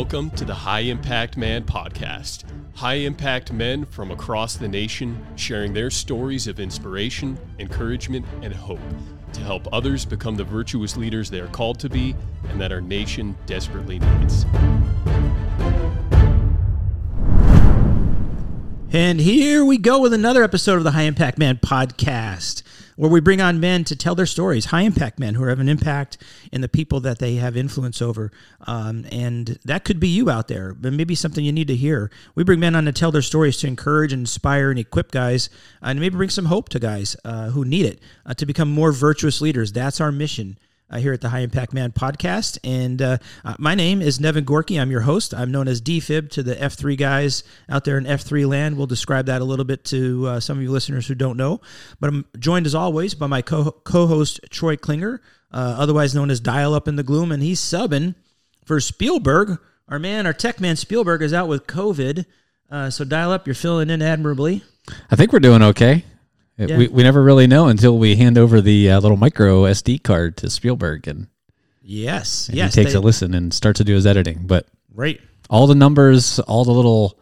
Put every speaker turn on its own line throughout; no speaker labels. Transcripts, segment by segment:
Welcome to the High Impact Man podcast. High impact men from across the nation sharing their stories of inspiration, encouragement, and hope to help others become the virtuous leaders they are called to be and that our nation desperately needs.
And here we go with another episode of the High Impact Man podcast, where we bring on men to tell their stories, high impact men who have an impact in the people that they have influence over. Um, and that could be you out there, but maybe something you need to hear. We bring men on to tell their stories to encourage, inspire, and equip guys, and maybe bring some hope to guys uh, who need it uh, to become more virtuous leaders. That's our mission uh, here at the High Impact Man podcast. And uh, uh, my name is Nevin Gorky. I'm your host. I'm known as DFib to the F3 guys out there in F3 land. We'll describe that a little bit to uh, some of you listeners who don't know. But I'm joined as always by my co host, Troy Klinger, uh, otherwise known as Dial Up in the Gloom. And he's subbing for Spielberg. Our man, our tech man Spielberg, is out with COVID. So Dial Up, you're filling in admirably.
I think we're doing okay.
Yeah.
We, we never really know until we hand over the uh, little micro SD card to Spielberg and,
Yes.
and
yes.
he takes
they-
a listen and starts to do his editing. But
Right.
all the numbers, all the little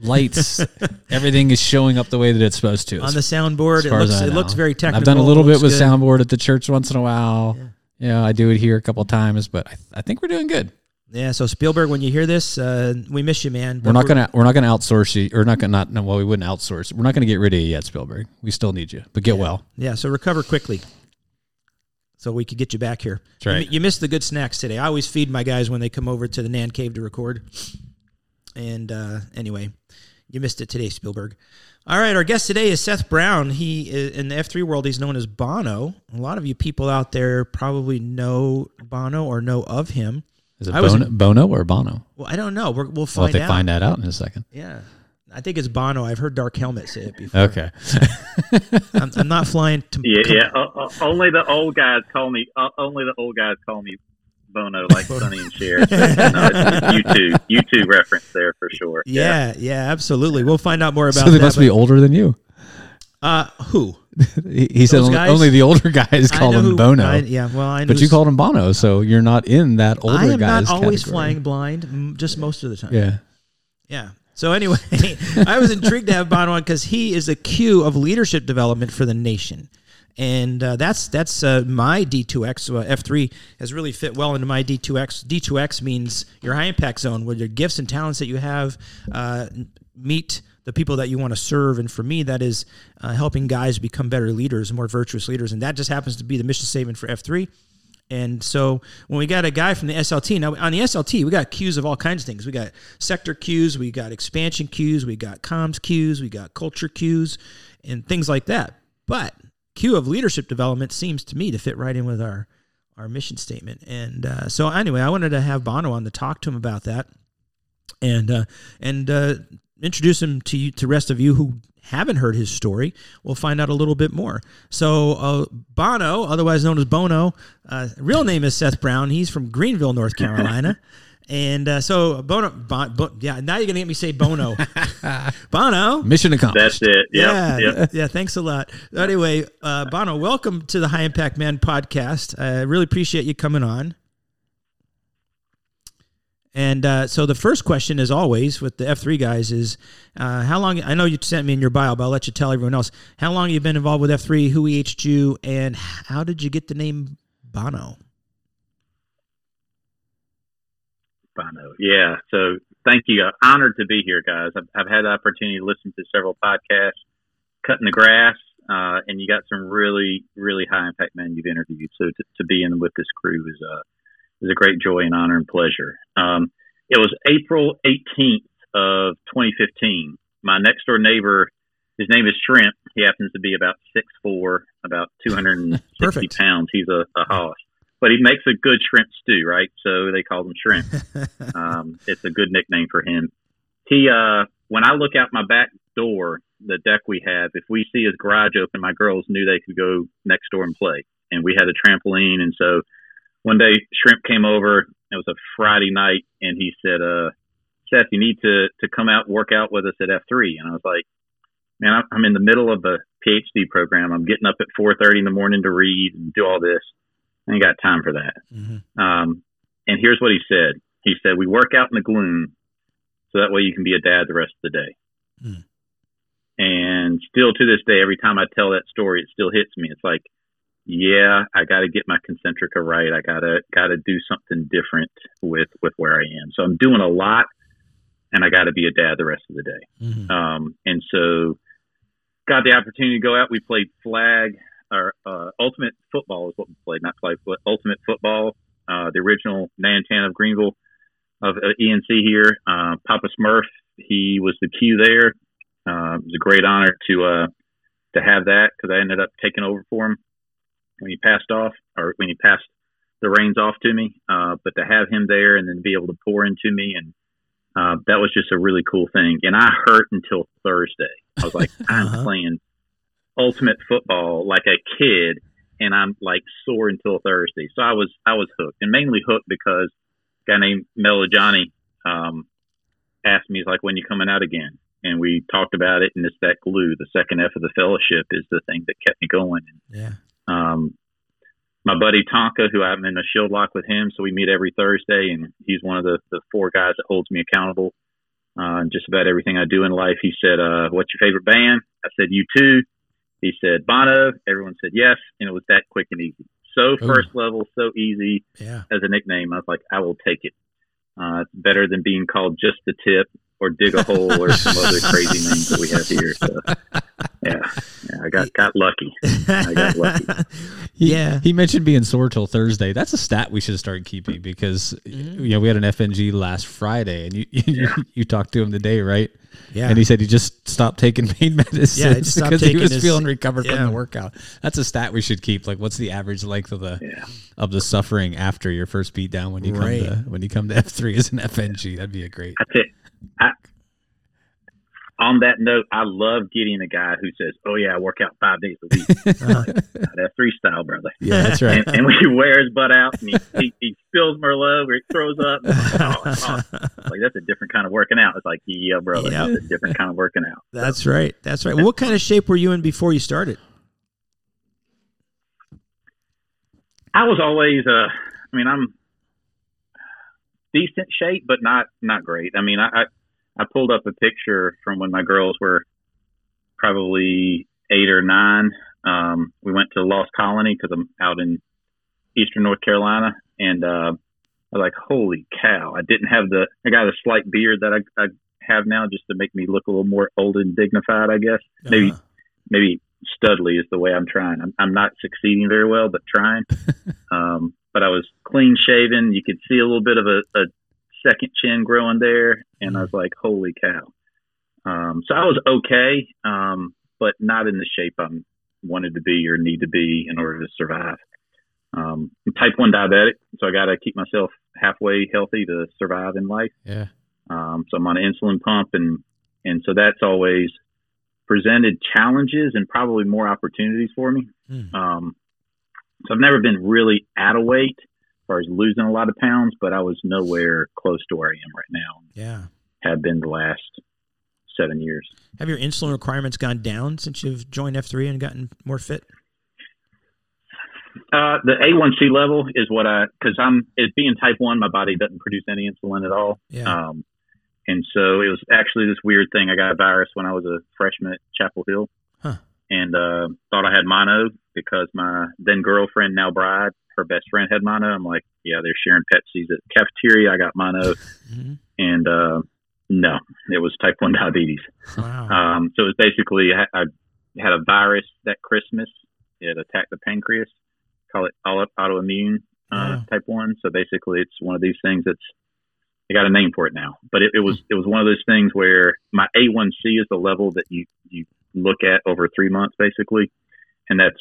lights, everything is showing up the way that it's supposed to.
On the soundboard, it looks, it looks very technical.
I've done a little bit with
good.
soundboard at the church once in a while. Yeah, I do it here a couple of times, but I, I think we're doing good.
Yeah, so Spielberg, when you hear this, uh, we miss you, man.
We're not gonna we're not gonna outsource you, or not gonna not no, well we wouldn't outsource. We're not gonna get rid of you yet, Spielberg. We still need you, but get well.
Yeah, so recover quickly, so we could get you back here.
That's right.
You, you missed the good snacks today. I always feed my guys when they come over to the Nan Cave to record. And uh, anyway, you missed it today, Spielberg. All right, our guest today is Seth Brown. He is, in the F3 world, he's known as Bono. A lot of you people out there probably know Bono or know of him.
Is it
I was
Bono, Bono or Bono?
Well, I don't know. We're, we'll
Well,
find
if they
out.
find that out in a second.
Yeah. I think it's Bono. I've heard Dark Helmet say it before.
Okay.
I'm, I'm not flying to.
Yeah, yeah. Uh, uh, only the old guys call me. Uh, only the old guys call me Bono, like Sonny and Cher. no, it's U2, you two reference there for sure.
Yeah, yeah, absolutely. We'll find out more about
so they
that.
must be older than you.
but- uh, who?
He, he said only,
guys?
only the older guys call him
who-
Bono.
I- yeah, well, I
but you called him Bono, so you're not in that older
I am not always
category.
flying blind, just most of the time.
Yeah.
Yeah. So anyway, I was intrigued to have Bono on because he is a cue of leadership development for the nation, and uh, that's that's uh, my D2X. Uh, F3 has really fit well into my D2X. D2X means your high impact zone, where your gifts and talents that you have uh, meet the people that you want to serve. And for me, that is uh, helping guys become better leaders, more virtuous leaders, and that just happens to be the mission statement for F3. And so when we got a guy from the SLT, now on the SLT, we got cues of all kinds of things. We got sector cues, we got expansion cues, we got comms cues, we got culture cues, and things like that. But cue of leadership development seems to me to fit right in with our our mission statement. And uh, so anyway, I wanted to have Bono on to talk to him about that, and uh, and uh, introduce him to you to rest of you who haven't heard his story. We'll find out a little bit more. So uh, Bono, otherwise known as Bono, uh, real name is Seth Brown. He's from Greenville, North Carolina. And uh, so Bono, Bon, Bo, yeah. Now you're gonna get me say Bono, Bono.
Mission accomplished.
That's it. Yep,
Yeah,
yep.
yeah. Thanks a lot. Anyway, uh, Bono, welcome to the High Impact Man podcast. I really appreciate you coming on. And uh, so the first question, as always, with the F3 guys is uh, how long? I know you sent me in your bio, but I'll let you tell everyone else. How long have you been involved with F3? Who EH'd you? And how did you get the name Bono?
Bono. Yeah. So thank you. Uh, honored to be here, guys. I've, I've had the opportunity to listen to several podcasts, cutting the grass, uh, and you got some really, really high impact men you've interviewed. So to, to be in with this crew is is a great joy and honor and pleasure. Um, it was April 18th of 2015. My next door neighbor, his name is Shrimp. He happens to be about 6'4", about 260 pounds. He's a, a hoss. But he makes a good shrimp stew, right? So they call him Shrimp. Um, it's a good nickname for him. He, uh, when I look out my back door, the deck we have, if we see his garage open, my girls knew they could go next door and play. And we had a trampoline. And so one day Shrimp came over. It was a Friday night, and he said, uh, Seth, you need to, to come out work out with us at F3. And I was like, man, I'm- I'm in the middle of a PhD program. I'm getting up at 4.30 in the morning to read and do all this. I ain't got time for that.
Mhm.
Um, and here's what he said. he said, "We work out in the gloom, so that way you can be a dad the rest of the day."
Hmm.
And still to this day, every time I tell that story, it still hits me. It's like, yeah, I got to get my concentrica right. I gotta gotta do something different with with where I am. So I'm doing a lot, and I got to be a dad the rest of the day.
Mhm.
Um, and so got the opportunity to go out. We played flag or uh, ultimate football is what we played, not flag, but ultimate football. Uh, the original Nantan of Greenville of uh, ENC here. Uh, Papa Smurf, he was the cue there. Uh, it was a great honor to uh, to have that because I ended up taking over for him when he passed off or when he passed the reins off to me. Uh, but to have him there and then be able to pour into me and uh, that was just a really cool thing. And I hurt until Thursday. I was like, I'm
Uh-huh.
playing ultimate football like a kid, and I'm like sore until Thursday. So I was I was hooked, and mainly hooked because a guy named Mello Johnny um, asked me, he's like, when you coming out again? And we talked about it, and it's that glue. The second F of the fellowship is the thing that kept me going.
And, Yeah.
Um, my buddy Tonka, who I'm in a shield lock with him, so we meet every Thursday, and he's one of the, the four guys that holds me accountable uh, just about everything I do in life. He said, uh, "What's your favorite band?" I said, "You too." He said, "Bono." Everyone said yes, and it was that quick and easy. So first level, so easy
Yeah.
as a nickname. I was like, I will take it. Uh, it's better than being called just the tip or dig a hole or some other crazy names that we have here. So, yeah, yeah, I got got lucky. I got lucky.
He,
Yeah.
He mentioned being sore till Thursday. That's a stat we should start keeping because
Mm-hmm.
you know we had an FNG last Friday and you you, you talked to him today, right?
Yeah.
And he said he just stopped taking pain medicine
Yeah, he just stopped
because he was
his-
feeling recovered
yeah.
from the workout. That's a stat we should keep. Like, what's the average length of the
Yeah.
of the suffering after your first beat down when you
Right.
come to when you come to F three as an FNG? That'd be a great.
That's tell I, on that note, I love getting a guy who says, "Oh yeah, I work out five days a week."
Uh,
That's freestyle, brother.
Yeah, that's right.
And, and when he wears his butt out and he, he, he spills Merlot or he throws up, oh, like that's a different kind of working out. It's like, yeah, brother,
Yeah.
that's a different kind of working out.
That's right. That's right. What kind of shape were you in before you started?
I was always, uh, I mean, I'm decent shape, but not not great. I mean, I I, I pulled up a picture from when my girls were probably eight or nine. Um, we went to Lost Colony because I'm out in eastern North Carolina, and uh, I was like, "Holy cow!" I didn't have the. I got a slight beard that I, I have now just to make me look a little more old and dignified, I guess. Maybe
Uh,
maybe studly is the way I'm trying. I'm, I'm not succeeding very well, but trying. um, but I was clean shaven. You could see a little bit of a, a second chin growing there, and I was like, "Holy cow!" Um, so I was okay, um, but not in the shape I wanted to be or need to be in order to survive. Um, I'm type one diabetic, so I got to keep myself halfway healthy to survive in life.
Yeah.
Um, so I'm on an insulin pump, and and so that's always presented challenges and probably more opportunities for me.
Hmm.
Um, so I've never been really out of weight as far as losing a lot of pounds, but I was nowhere close to where I am right now.
yeah.
Have been the last seven years.
Have your insulin requirements gone down since you've joined F3 and gotten more fit?
Uh, the A1C level is what I because I'm it being type one, my body doesn't produce any insulin at all.
Yeah.
Um, and so it was actually this weird thing. I got a virus when I was a freshman at Chapel Hill. And uh, thought I had mono because my then girlfriend, now bride, her best friend had mono. I'm like, yeah, they're sharing Pepsis at the cafeteria. I got mono,
hmm
and uh, no, it was type one diabetes.
Wow.
Um, so it was basically I, I had a virus that Christmas. It attacked the pancreas. Call it auto- autoimmune uh,
Wow.
type one. So basically, it's one of these things that's I got a name for it now. But it, it was it was one of those things where my A1C is the level that you you look at over three months basically, and that's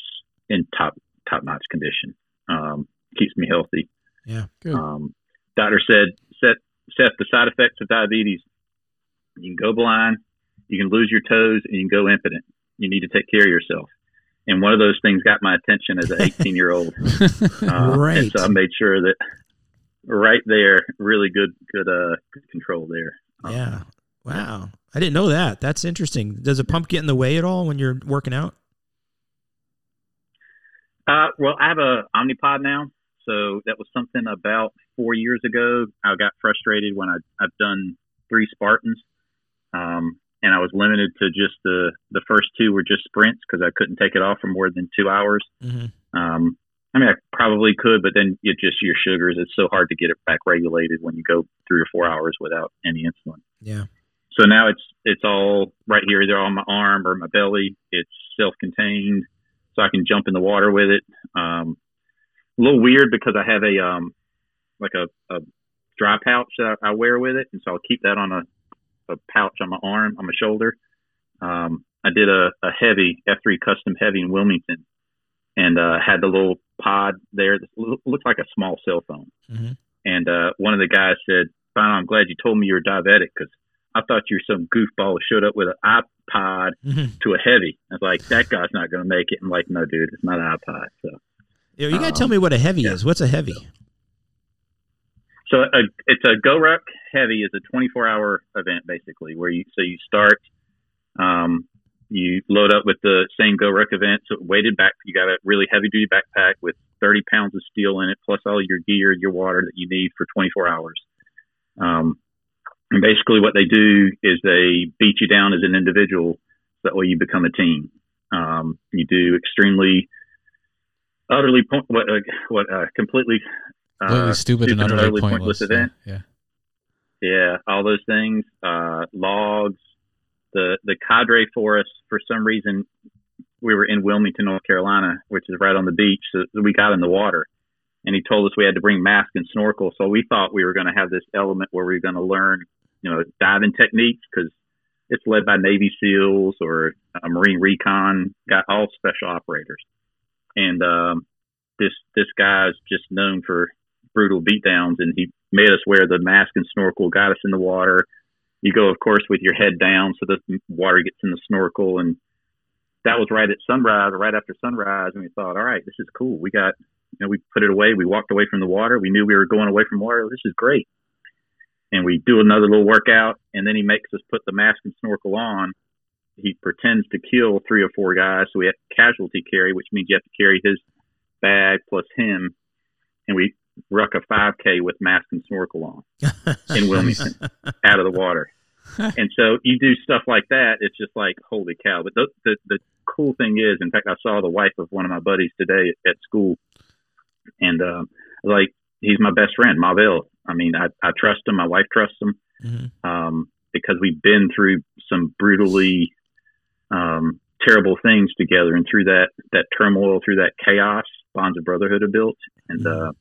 in top top notch condition. Um, keeps me healthy.
yeah.
Good.
Um, doctor said, Seth, Seth, the side effects of diabetes, you can go blind, you can lose your toes, and you can go impotent. You need to take care of yourself. And one of those things got my attention as an 18 year old. Uh,
Right.
And so I made sure that right there, really good, good, uh, good control there. Um,
Yeah. Wow. I didn't know that. That's interesting. Does a pump get in the way at all when you're working out?
Uh, well, I have a Omnipod now, so that was something about four years ago, I got frustrated when I, I've done three Spartans. Um, and I was limited to just the, the first two were just sprints because I couldn't take it off for more than two hours.
Mm-hmm.
Um, I mean, I probably could, but then it just your sugars. It's so hard to get it back regulated when you go three or four hours without any insulin.
Yeah.
So now it's it's all right here, either on my arm or my belly. It's self-contained, so I can jump in the water with it. Um, a little weird because I have a um, like a, a dry pouch that I wear with it, and so I'll keep that on a, a pouch on my arm, on my shoulder. Um, I did a, a heavy F3 custom heavy in Wilmington, and uh, had the little pod there that looks like a small cell phone.
Mm-hmm.
And uh, one of the guys said, "Fine, I'm glad you told me you were diabetic because I thought you were some goofball who showed up with an iPod
Mm-hmm.
to a heavy." I was like, "That guy's not going to make it." I'm like, "No, dude, it's not an iPod." So,
You, you got to
Um,
tell me what a heavy
yeah.
is. What's a heavy?
so a, it's a Go Ruck Heavy is a 24 hour event basically, where you so you start, um, you load up with the same Go Ruck event, so weighted back. You got a really heavy duty backpack with 30 pounds of steel in it, plus all your gear, your water that you need for 24 hours. Um, and basically, what they do is they beat you down as an individual, so that way you become a team. Um, you do extremely, utterly point, what, uh, what uh, completely
Completely
uh,
stupid, and utterly pointless.
event.
Yeah.
Yeah, all those things. Uh, logs. The the cadre for us for some reason we were in Wilmington, North Carolina, which is right on the beach. So we got in the water, and he told us we had to bring mask and snorkel. So we thought we were going to have this element where we were going to learn, you know, diving techniques because it's led by Navy SEALs or a Marine Recon, got all special operators, and um, this this guy's just known for brutal beatdowns, and he made us wear the mask and snorkel, got us in the water. You go, of course, with your head down so the water gets in the snorkel, and that was right at sunrise right after sunrise, and we thought, all right, this is cool. We got, you know, we put it away. We walked away from the water. We knew we were going away from water. This is great. And we do another little workout, and then he makes us put the mask and snorkel on. He pretends to kill three or four guys, so we have casualty carry, which means you have to carry his bag plus him, and we ruck a 5K with mask and snorkel on in Wilmington out of the water. and so you do stuff like that. It's just like holy cow. But the, the the cool thing is, in fact, I saw the wife of one of my buddies today at school, and um, like he's my best friend, Mavel. I mean, I, I trust him. My wife trusts him
Mhm.
um, because we've been through some brutally um, terrible things together, and through that that turmoil, through that chaos, bonds of brotherhood are built. And uh,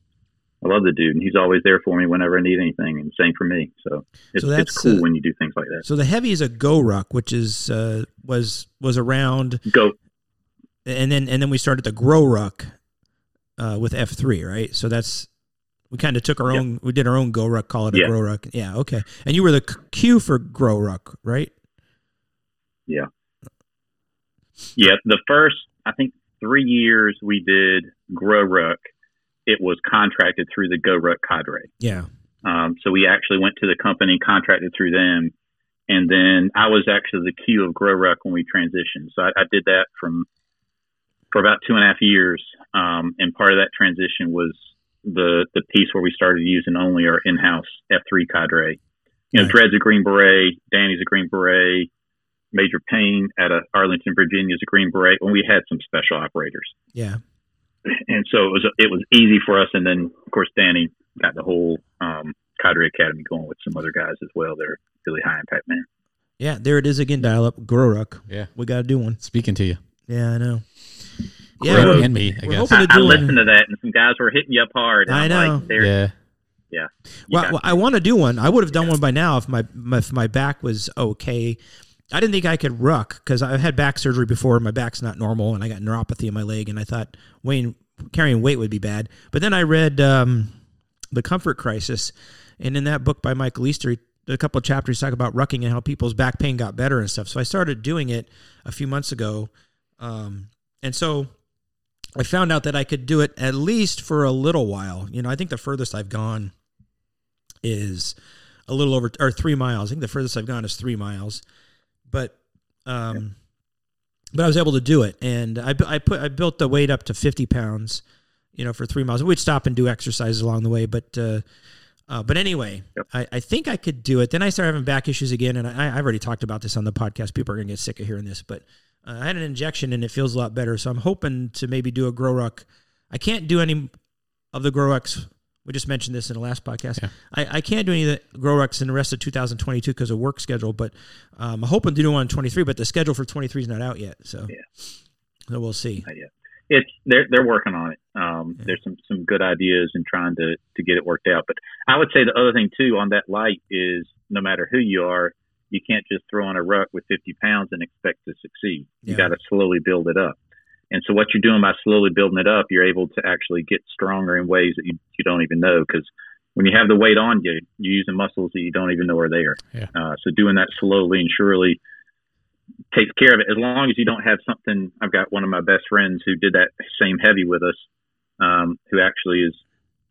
I love the dude, and he's always there for me whenever I need anything, and same for me. So it's,
So that's,
it's cool
uh,
when you do things like that.
So the heavy is a Go Ruck, which is uh, was was around,
Go
and then and then we started the Grow Ruck uh, with F three, right? So that's we kind of took our
Yep.
own. We did our own Go Ruck, call it a
Yeah.
Grow Ruck. Yeah, okay. And you were the Q for Grow Ruck, right?
Yeah. Yeah, the first I think three years we did Grow Ruck, it was contracted through the Go Ruck cadre.
Yeah.
Um, so we actually went to the company, contracted through them, and then I was actually the Q of Grow Ruck when we transitioned. So I, I did that from for about two and a half years, um, and part of that transition was the the piece where we started using only our in-house F3 cadre. You know,
Right.
Dred's a Green Beret, Danny's a Green Beret, Major Payne at a Arlington, Virginia is a Green Beret, and we had some special operators
Yeah.
and so it was it was easy for us. And then of course Danny got the whole um, cadre academy going with some other guys as well. They're really high impact men.
Yeah. There it is again. Dial up Grow Ruck.
Yeah.
We got to do one.
Speaking to you.
Yeah, I know.
Grow.
Yeah. we're-
and me, I
we're
guess.
hoping
I,
to
I listened to that, and some guys were hitting you up hard.
I
I'm
know.
Like, They're-
Yeah.
Well, well. I want to do one. I would have done one by now if my, my if my back was okay. I didn't think I could ruck because I've had back surgery before. My back's not normal, and I got neuropathy in my leg. And I thought Wayne carrying weight would be bad. But then I read um, the Comfort Crisis, and in that book by Michael Easter, a couple of chapters talk about rucking and how people's back pain got better and stuff. So I started doing it a few months ago, um, and so I found out that I could do it at least for a little while. You know, I think the furthest I've gone is a little over or three miles. I think the furthest I've gone is three miles, but um, but I was able to do it, and I, I put I built the weight up to fifty pounds you know, for three miles. We'd stop and do exercises along the way, but. Uh, uh, but anyway,
Yep.
I, I think I could do it. Then I started having back issues again, and I, I've already talked about this on the podcast. People are gonna get sick of hearing this, but uh, I had an injection and it feels a lot better. So I'm hoping to maybe do a grow ruck. I can't do any of the grow rucks. We just mentioned this in the last podcast.
Yeah.
I, I can't do any of the grow rucks in the rest of 2022 because of work schedule, but um, I'm hoping to do one in 23. But the schedule for 23 is not out yet, so
Yeah.
so we'll see.
Not yet. It's they're they're working on it. Um,
Yeah.
There's some some good ideas and trying to to get it worked out. But I would say the other thing too on that light is no matter who you are, you can't just throw on a ruck with 50 pounds and expect to succeed. You got to slowly build it up. And so what you're doing by slowly building it up, you're able to actually get stronger in ways that you, you don't even know because when you have the weight on you, you're using muscles that you don't even know are there.
Yeah.
Uh, so doing that slowly and surely takes care of it. As long as you don't have something, I've got one of my best friends who did that same heavy with us, um, who actually is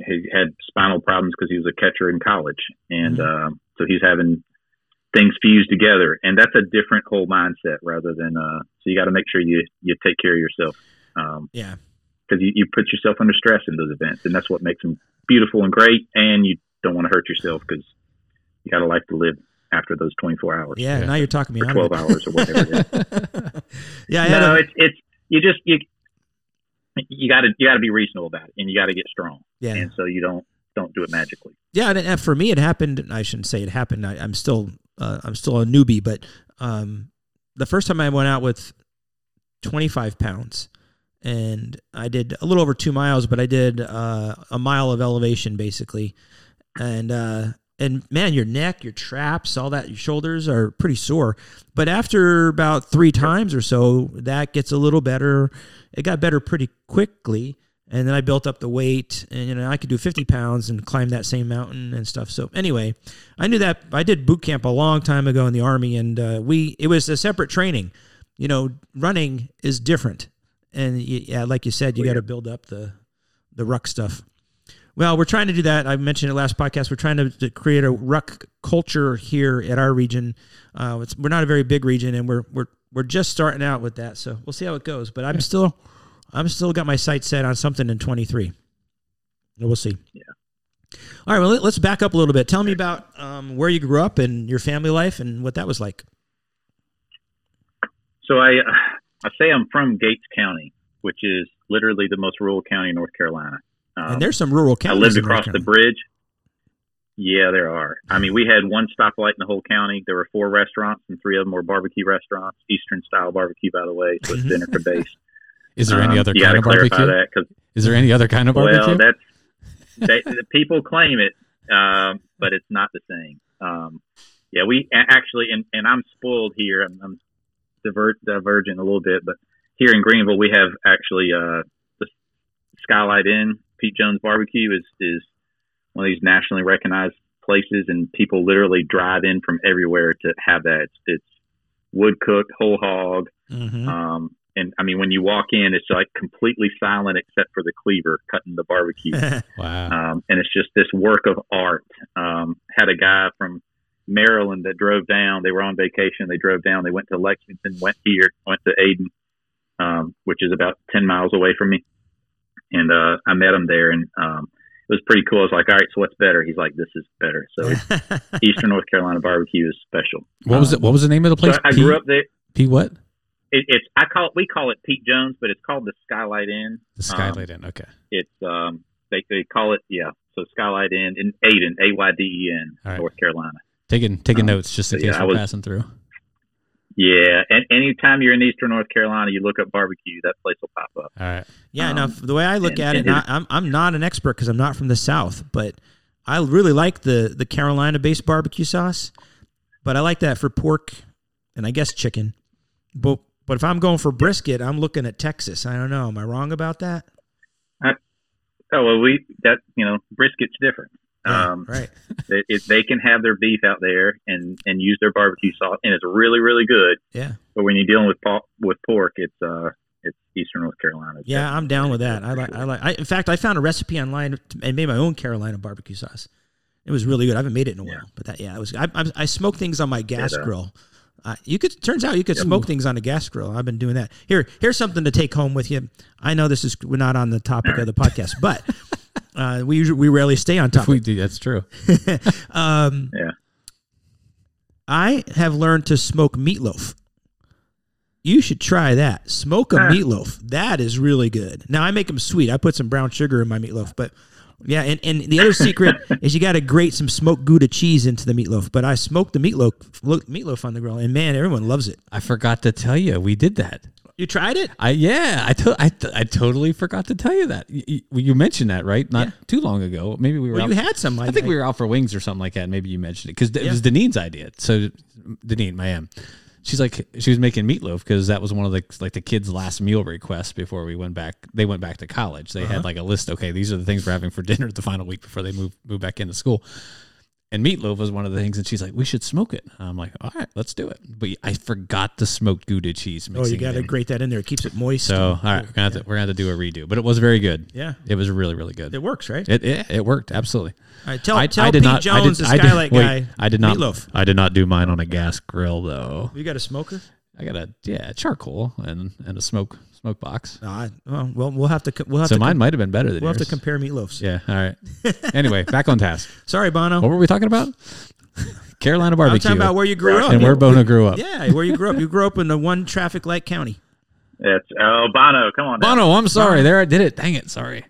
he had spinal problems because he was a catcher in college, and um, so he's having things fused together, and that's a different whole mindset rather than. Uh, so you got to make sure you you take care of yourself. Um,
Yeah,
because you, you put yourself under stress in those events, and that's what makes them beautiful and great. And you don't want to hurt yourself because you got a life to live after those 24 hours
yeah.
Yeah.
Now you're talking me out
12
of it.
hours or whatever it is.
yeah, I
no,
a-
it's it's you just you you got to you got to be reasonable about it, and you got to get strong,
yeah.
and so you don't don't do it magically.
Yeah, and, for me, it happened. I shouldn't say it happened. I, I'm still, uh, I'm still a newbie, but um, the first time I went out with 25 pounds, and I did a little over two miles, but I did uh, a mile of elevation basically, and uh, and man, your neck, your traps, all that, your shoulders are pretty sore. But after about three times or so, that gets a little better. It got better pretty quickly and then I built up the weight, and you know I could do 50 pounds and climb that same mountain and stuff. So anyway, I knew that I did boot camp a long time ago in the army, and uh, we it was a separate training. You know, running is different, and y- yeah, like you said, you got to build up the the ruck stuff. Well, we're trying to do that. I mentioned it last podcast. We're trying to, to create a ruck culture here at our region. Uh, it's, we're not a very big region, and we're we're we're just starting out with that. So we'll see how it goes. But I'm still I'm still got my sights set on something in 23. We'll see.
Yeah.
All right. Well, let- let's back up a little bit. Tell me about um, where you grew up and your family life and what that was like.
So I I say I'm from Gates County, which is literally the most rural county in North Carolina. Um,
and there's some rural counties. I lived
across the bridge. Yeah, there are. I mean, we had one stoplight in the whole county. There were four restaurants, and three of them were barbecue restaurants, Eastern style barbecue, by the way. So it's dinner for base.
Is there any
Um,
other kind of barbecue?
that
Is there any other kind of barbecue?
well, that's they, the people claim it, um, but it's not the same. Um, yeah, we actually, and, and I'm spoiled here. I'm, I'm divert, diverging a little bit, but here in Greenville, we have actually uh, the Skylight Inn. Pete Jones Barbecue is is one of these nationally recognized places, and people literally drive in from everywhere to have that. It's, it's wood cooked, whole hog.
Mhm.
Um, and I mean, when you walk in, it's like completely silent except for the cleaver cutting the barbecue.
wow.
um, and it's just this work of art. Um, had a guy from Maryland that drove down. They were on vacation. They drove down. They went to Lexington, went here, went to Ayden, um, which is about ten miles away from me. And uh, I met him there, and um, it was pretty cool. I was like, "All right, so what's better?" He's like, "This is better." So Eastern North Carolina barbecue is special.
what was it? What was the name of the
So
place?
I
P,
grew up there.
P what?
It, it's I call it we call it Pete Jones, but it's called the Skylight Inn.
The Skylight Inn. Okay.
It's um they they call it yeah. So Skylight Inn in Ayden, A Y D E N,
All right.
North Carolina.
Taking taking
Um,
notes just in
so,
case
I
we're
was-
passing through.
Yeah, and anytime you're in Eastern North Carolina, you look up barbecue, that place will pop up.
All right.
Yeah,
Um,
now the way I look
and-
at it, not, I'm I'm not an expert because I'm not from the South, but I really like the the Carolina based barbecue sauce. But I like that for pork and I guess chicken. But but if I'm going for brisket, I'm looking at Texas. I don't know. Am I wrong about that?
Oh well, we that you know brisket's different.
Yeah,
um,
right.
they, it, they can have their beef out there and and use their barbecue sauce, and it's really really good.
Yeah.
But when you're dealing with with pork, it's uh it's Eastern North Carolina. It's
Yeah, I'm down with that. I like. I like. I, in fact, I found a recipe online and made my own Carolina barbecue sauce. It was really good. I haven't made it in a while,
Yeah.
but that yeah, it was. I, I, I smoke things on my gas
Yeah, the-
grill. Uh, you could. Turns out you could smoke things on a gas grill. I've been doing that. Here, here's something to take home with you. I know this is we're not on the topic of the podcast, but uh, we usually, we rarely stay on topic.
We
topic.
do. That's true.
Um,
Yeah.
I have learned to smoke meatloaf. You should try that. Smoke a meatloaf. That is really good. Now I make them sweet. I put some brown sugar in my meatloaf, but yeah. And, and the other secret is you got to grate some smoked Gouda cheese into the meatloaf. But I smoked the meatloaf look, meatloaf on the grill, and man, everyone loves it.
I forgot to tell you we did that.
You tried it?
I yeah, I to, I, I totally forgot to tell you that. You, you, mentioned that right not
Yeah.
too long ago. Maybe we were.
Well, you had some.
I think we were out for wings or something like that. Maybe you mentioned it because it
Yeah.
was Deneen's idea. So Deneen, my am, she's like she was making meatloaf because that was one of the like the kids' last meal requests before we went back. They went back to college. They
Uh-huh.
had like a list. Okay, these are the things we're having for dinner the final week before they move move back into school. And meatloaf was one of the things, and she's like, "We should smoke it." I'm like, "All right, let's do it." But I forgot the smoked Gouda cheese.
Oh, you got to grate that in there. It keeps it moist.
So all right, we're gonna, have to, we're gonna have to do a redo, but it was very good.
Yeah.
it was really really good.
It works, right?
It it, it worked absolutely.
All right, tell
I,
tell
I did
Pete
not. I
Jones,
did,
the
I did- wait,
guy.
I did not.
Meatloaf.
I did not do mine on a gas grill though.
You got a smoker?
I got a yeah charcoal and and a smoke smoke box.
No, I, well, well, we'll have to co- we'll have
So
to
mine might have been better than
we'll have to compare meatloafs.
yeah. All right. anyway, back on task.
Sorry, Bono.
What were we talking about? Carolina barbecue.
I'm talking about where you grew up.
and where Bono grew up.
Yeah, where you grew up. You grew up in the one traffic light county.
It's oh Bono, come on. now.
Bono, I'm sorry. There, I did it. Dang it. Sorry.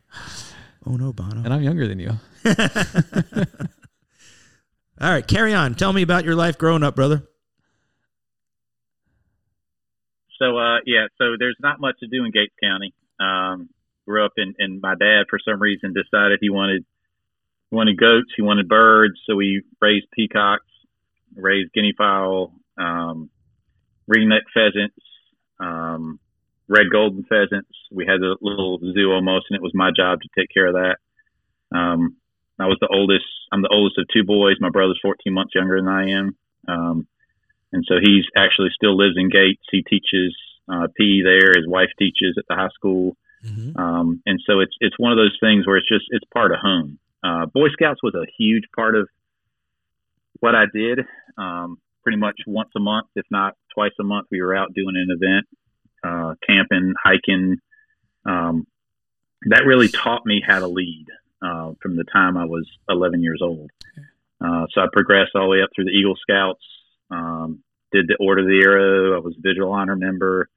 Oh no, Bono.
And I'm younger than you.
All right, carry on. Tell me about your life growing up, brother.
So uh, yeah, so there's not much to do in Gates County. Um, grew up in, and my dad for some reason decided he wanted he wanted goats, he wanted birds, so we raised peacocks, raised guinea fowl, um, ringneck pheasants, um, red golden pheasants. We had a little zoo almost, and it was my job to take care of that. Um, I was the oldest. I'm the oldest of two boys. My brother's 14 months younger than I am. Um, and so he's actually still lives in Gates. He teaches uh, PE there. His wife teaches at the high school,
Mm-hmm.
um, and so it's it's one of those things where it's just it's part of home. Uh, Boy Scouts was a huge part of what I did. Um, pretty much once a month, if not twice a month, we were out doing an event, uh, camping, hiking. Um, that really taught me how to lead uh, from the time I was 11 years old. Uh, so I progressed all the way up through the Eagle Scouts, um, did the Order of the Arrow. I was a Vigil honor member.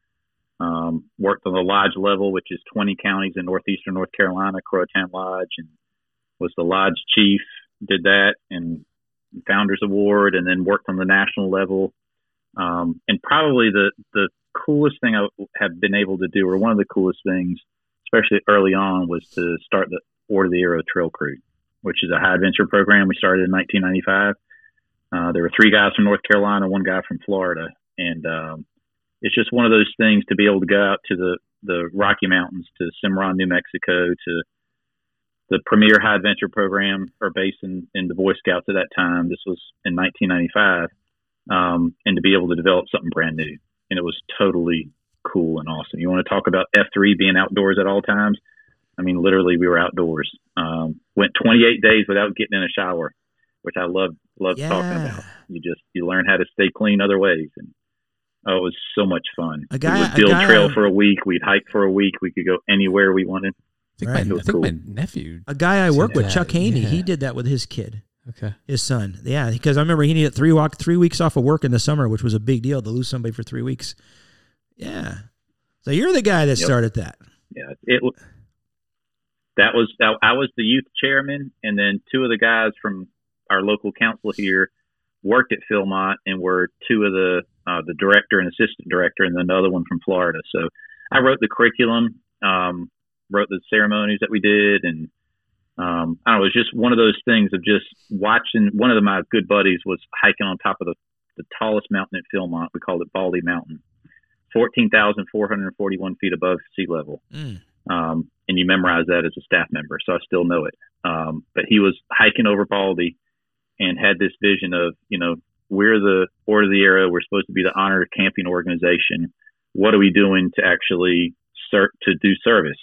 Um, worked on the lodge level, which is 20 counties in northeastern North Carolina, Croatan Lodge, and was the lodge chief. Did that and Founders Award, and then worked on the national level. Um, and probably the the coolest thing I have been able to do, or one of the coolest things, especially early on, was to start the Order of the Arrow Trail Crew, which is a high adventure program we started in 1995. Uh, there were three guys from North Carolina, one guy from Florida, and um, it's just one of those things to be able to go out to the the Rocky Mountains, to Cimarron, New Mexico, to the premier high adventure program or base in, in the Boy Scouts at that time. This was in 1995, um, and to be able to develop something brand new, and it was totally cool and awesome. You want to talk about F3 being outdoors at all times? I mean, literally, we were outdoors. Um, went 28 days without getting in a shower, which I love love talking about. You just you learn how to stay clean other ways, and oh, it was so much fun.
A guy-
we
a
would build
guy-
trail for a week. We'd hike for a week. We could go anywhere we wanted.
I think,
Right.
my, I think
cool.
my nephew.
A guy I work with,
that,
Chuck Haney, he did that with his kid,
Okay.
his son. Yeah, because I remember he needed three walk three weeks off of work in the summer, which was a big deal to lose somebody for three weeks. Yeah. So you're the guy that
Yep.
started that.
yeah, it that was I I was the youth chairman, and then two of the guys from our local council here worked at Philmont and were two of the uh, the director and assistant director, and then another one from Florida. So I wrote the curriculum, um, wrote the ceremonies that we did, and um, I don't know, it was just one of those things of just watching. One of my good buddies was hiking on top of the the tallest mountain at Philmont. We called it Baldy Mountain, fourteen thousand four hundred forty one feet above sea level
Mm.
um, and you memorize that as a staff member. So I still know it. Um, but he was hiking over Baldy and had this vision of, you know, we're the Order of the Arrow. We're supposed to be the honored camping organization. What are we doing to actually start to do service?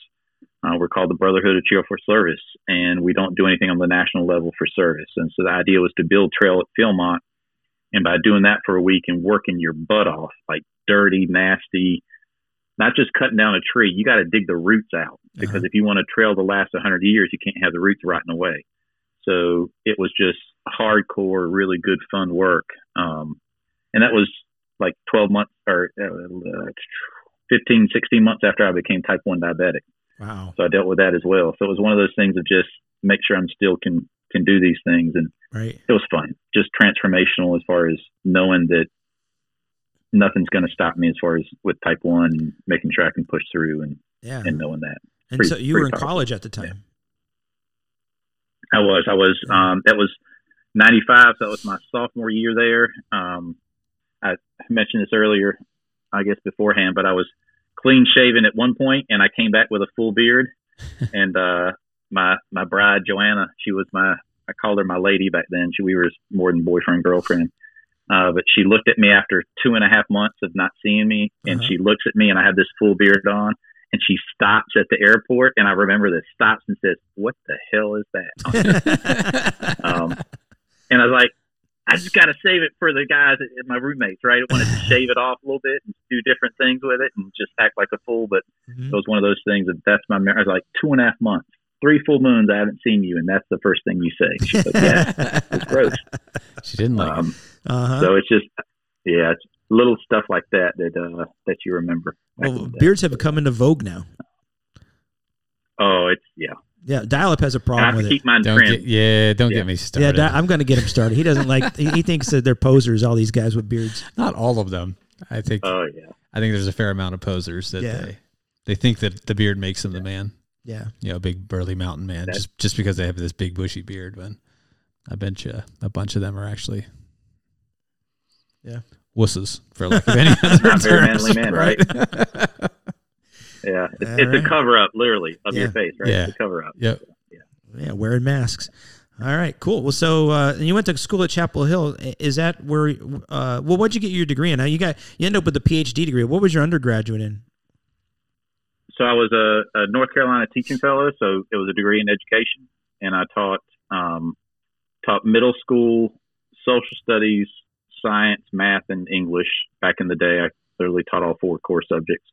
Uh, we're called the Brotherhood of Cheerful Service, and we don't do anything on the national level for service. And so the idea was to build trail at Philmont And by doing that for a week and working your butt off, like dirty, nasty, not just cutting down a tree, you got to dig the roots out because
Uh-huh.
if you want to trail the last 100 years, you can't have the roots rotting away. So it was just hardcore, really good, fun work. Um, and that was like 12 months or uh, 15, 16 months after I became type 1 diabetic.
Wow.
So I dealt with that as well. So it was one of those things of just make sure I'm still can can do these things, and
Right.
it was fun, just transformational as far as knowing that nothing's going to stop me as far as with type one, and making sure I can push through, and
Yeah.
and knowing that.
And
pretty-
so you were in
powerful.
college at the time.
I was. I was. Um, that was '95. So that was my sophomore year there. Um, I mentioned this earlier, I guess beforehand, but I was clean shaven at one point, and I came back with a full beard. and uh, my my bride Joanna, she was my I called her my lady back then. She we were more than boyfriend girlfriend. Uh, but she looked at me after two and a half months of not seeing me, and
Uh-huh.
she looks at me, and I have this full beard on, and she stops at the airport, and I remember this stops and says, "What the hell is that?" Um, and I was like, I just got to save it for the guys, and my roommates, right? I wanted to shave it off a little bit and do different things with it and just act like a fool. But
Mhm.
it was one of those things that that's my memory. I was like, two and a half months, three full moons, I haven't seen you. And that's the first thing you say. She's like, yeah, it's gross.
She didn't like it.
Um,
uh-huh.
so it's just, yeah, it's little stuff like that that, uh, that you remember.
well, beards have come into vogue now.
Oh, it's, yeah.
Yeah, Dial-Up has a problem
have
with
to
it.
mine
Don't
trimmed.
get, yeah, don't
Yeah.
get me
Yeah,
started.
Di- I'm going to get him started. He doesn't like. He, he thinks that they're posers. All these guys with beards.
Not all of them. I think
Oh, yeah.
I think there's a fair amount of posers that
Yeah.
they they think that the beard makes them the man.
Yeah.
You know, big burly mountain man,
That-
just just because they have this big bushy beard. When I bet you a bunch of them are actually
Yeah.
wusses for lack of any other
Not very
terms,
manly men, right? Yeah. It's, it's
right.
a cover up, literally, of
Yeah.
your face, right?
Yeah.
It's a cover up.
Yep.
Yeah, Yeah, wearing masks. All right, cool. Well, so uh, you went to school at Chapel Hill. Is that where? Uh, well, what'd you get your degree in? Now you got you end up with a PhD degree. What was your undergraduate in?
so I was a, a North Carolina teaching fellow, so it was a degree in education, and I taught um, taught middle school social studies, science, math, and English. Back in the day, I literally taught all four core subjects.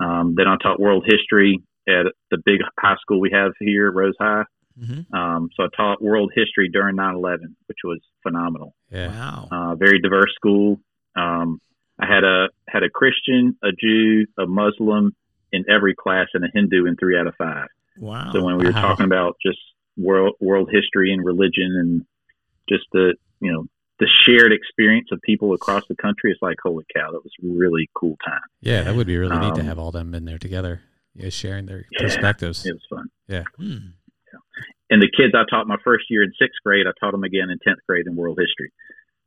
Um, then I taught world history at the big high school we have here, Rose High.
Mm-hmm.
Um, so I taught world history during 9/11, which was phenomenal.
Yeah.
Wow.
uh, very diverse school. Um, I had a had a Christian, a Jew, a Muslim in every class, and a Hindu in three out of five.
Wow.
So when we were
Wow.
talking about just world world history and religion, and just the you know the shared experience of people across the country, it's like holy cow, that was a really cool time.
Yeah, that would be really neat to
Um,
have all them in there together. Yeah, sharing their
Yeah.
perspectives.
It was fun.
Hmm.
And the kids I taught my first year in sixth grade, I taught them again in tenth grade in world history.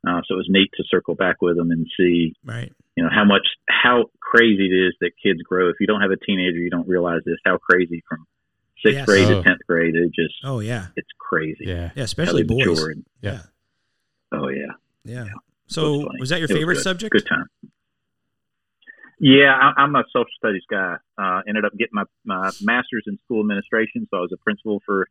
Uh, so it was neat to circle back with them and see
Right.
you know how much how crazy it is that kids grow if you don't have a teenager you don't realize this how crazy from sixth
Yes.
grade
Oh.
to 10th grade it just
Oh yeah.
it's crazy
Yeah.
Yeah. Especially boys.
mature and-
Yeah.
Oh yeah
Yeah. So
was
was that your
It
favorite
good.
subject?
good time yeah I, i'm a social studies guy uh, ended up getting my, my master's in school administration so i was a principal for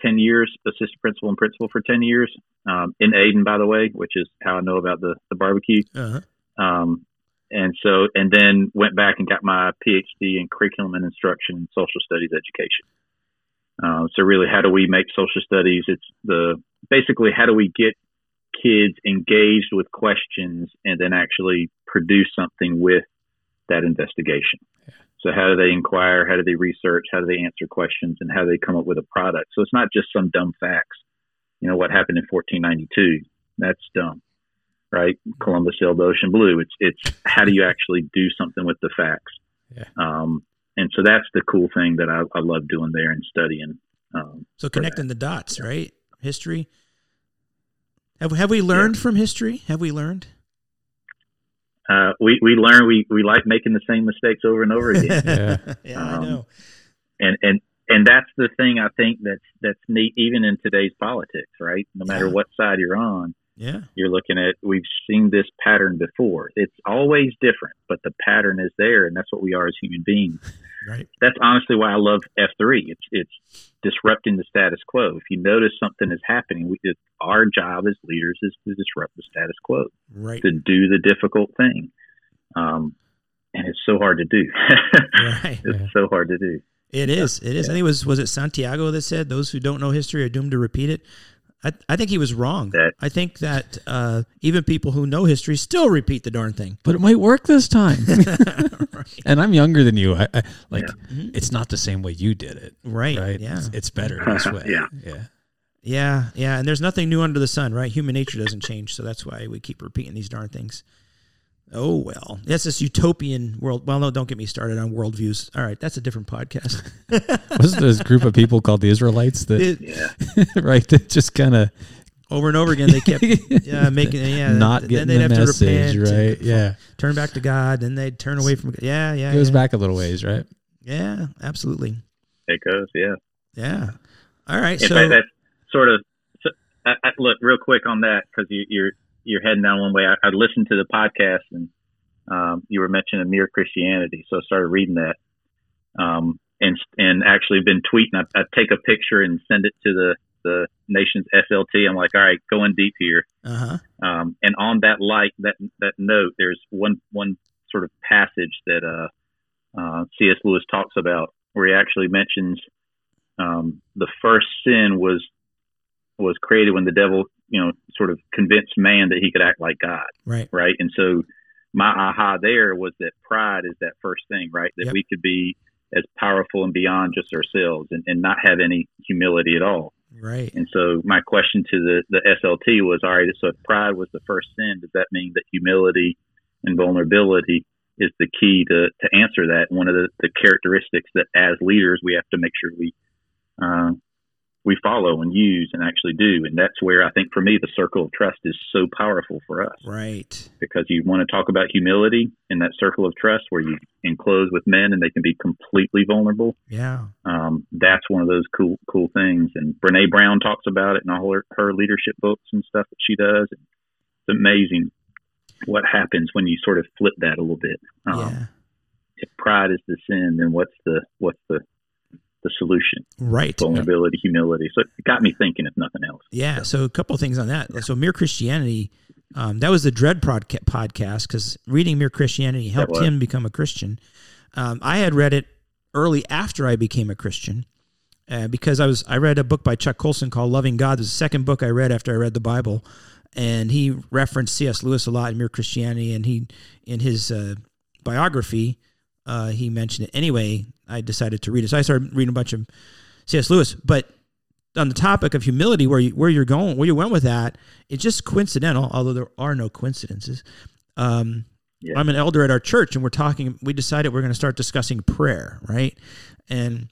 10 years assistant principal and principal for 10 years um, in Ayden by the way which is how i know about the, the barbecue
Uh-huh.
Um, and so, and then went back and got my PhD in curriculum and instruction and social studies education. Uh, so really, how do we make social studies? It's the basically how do we get kids engaged with questions and then actually produce something with that investigation. So how do they inquire? How do they research? How do they answer questions? And how do they come up with a product? So it's not just some dumb facts. You know what happened in 1492? That's dumb right? Columbus sailed the ocean blue. It's it's how do you actually do something with the facts?
Yeah.
Um, and so that's the cool thing that I, I love doing there and studying. Um,
So connecting the dots, right? History. Have have we learned from history? Have we learned?
uh, we we learn we we like making the same mistakes over and over again,
Yeah.
yeah, I
Um,
know.
and and and that's the thing I think that's that's neat even in today's politics, right? No matter
Yeah.
what side you're on,
Yeah.
you're looking at we've seen this pattern before. It's always different, but the pattern is there, and that's what we are as human beings.
Right.
that's honestly why I love F three. It's it's disrupting the status quo. If you notice something is happening, we, it, our job as leaders is to disrupt the status quo,
Right.
to do the difficult thing. Um, and it's so hard to do.
Right.
it's
Yeah.
so hard to do.
It is. It is. I think it was was it Santayana that said those who don't know history are doomed to repeat it. I, I think he was wrong.
That-
I think that uh, even people who know history still repeat the darn thing.
but it might work this time. And I'm younger than you. I, I like
Mhm.
it's not the same way you did it.
Right.
Right.
Yeah.
It's, it's better this way.
Yeah.
Yeah.
Yeah. Yeah. And there's nothing new under the sun, right? Human nature doesn't change, so that's why we keep repeating these darn things. Oh well, that's this utopian world. Well, no, don't get me started on worldviews. All right, that's a different podcast.
Was this group of people called the Israelites that
It-
Yeah.
right that just kind of
over and over again, they kept yeah making yeah
not
then
getting
they'd
the
have
message,
to repent,
right? Yeah.
turn back to God, then they'd turn away from yeah, yeah,
Goes
yeah.
back a little ways, right?
Yeah, absolutely.
It goes. Yeah.
Yeah. All right.
In
so
fact, that's sort of so, I, I, look real quick on that because you, you're you're heading down one way. I, I listened to the podcast and um, you were mentioning mere Christianity, so I started reading that. Um, and and actually been tweeting. I, I take a picture and send it to the the nation's SLT. I'm like, all right, going deep here.
uh huh.
Um, and on that light, that that note, there's one one sort of passage that uh, uh, C.S. Lewis talks about, where he actually mentions um, the first sin was was created when the devil, you know, sort of convinced man that he could act like God,
Right.
right? And so my aha there was that pride is that first thing, right? That
Yep.
we could be as powerful and beyond just ourselves and, and not have any humility at all.
Right.
And so my question to the, the SLT was, all right, so if pride was the first sin, does that mean that humility and vulnerability is the key to, to answer that? One of the, the characteristics that as leaders, we have to make sure we, uh, we follow and use and actually do. And that's where I think for me, the circle of trust is so powerful for us
Right.
because you want to talk about humility in that circle of trust where you enclose with men and they can be completely vulnerable
Yeah.
um, that's one of those cool cool things. And Brene Brown talks about it in all her, her leadership books and stuff that she does. It's amazing what happens when you sort of flip that a little bit. Um,
yeah.
If pride is the sin, then what's the what's the the solution?
Right.
Vulnerability, humility. So it got me thinking, if nothing else.
Yeah. So a couple of things on that. So Mere Christianity, um, that was the Dredd podca- podcast because reading Mere Christianity helped him become a Christian. Um, I had read it early after I became a Christian uh, because I was I read a book by Chuck Colson called Loving God. It was the second book I read after I read the Bible, and he referenced C.S. Lewis a lot in Mere Christianity, and he in his uh, biography uh, he mentioned it. Anyway, I decided to read it, so I started reading a bunch of C.S. Lewis, but on the topic of humility, where you where you're going, where you went with that, it's just coincidental. Although there are no coincidences. Um,
Yeah.
I'm an elder at our church, and we're talking. We decided we're going to start discussing prayer, right? And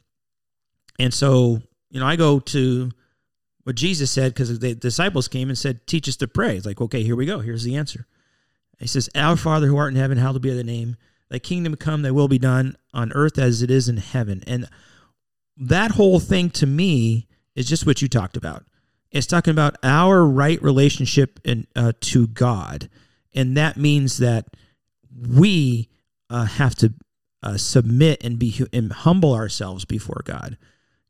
and so you know, I go to what Jesus said because the disciples came and said, "Teach us to pray." It's like, okay, here we go. Here's the answer. He says, "Our Father who art in heaven, hallowed be thy name. Thy kingdom come. Thy will be done on earth as it is in heaven." And that whole thing to me is just what you talked about. It's talking about our right relationship in, uh, to God, and that means that we uh, have to uh, submit and be and humble ourselves before God,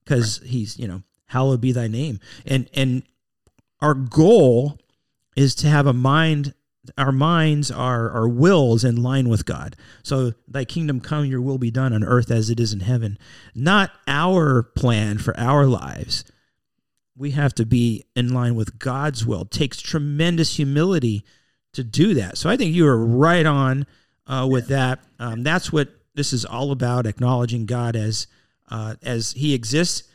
because He's you know hallowed be Thy name, and and our goal is to have a mind. Our minds, our our wills in line with God. So, Thy kingdom come, Your will be done on earth as it is in heaven. Not our plan for our lives, we have to be in line with God's will. It takes tremendous humility to do that. So I think you are right on uh, with that. Um, that's what this is all about: acknowledging God as uh, as He exists.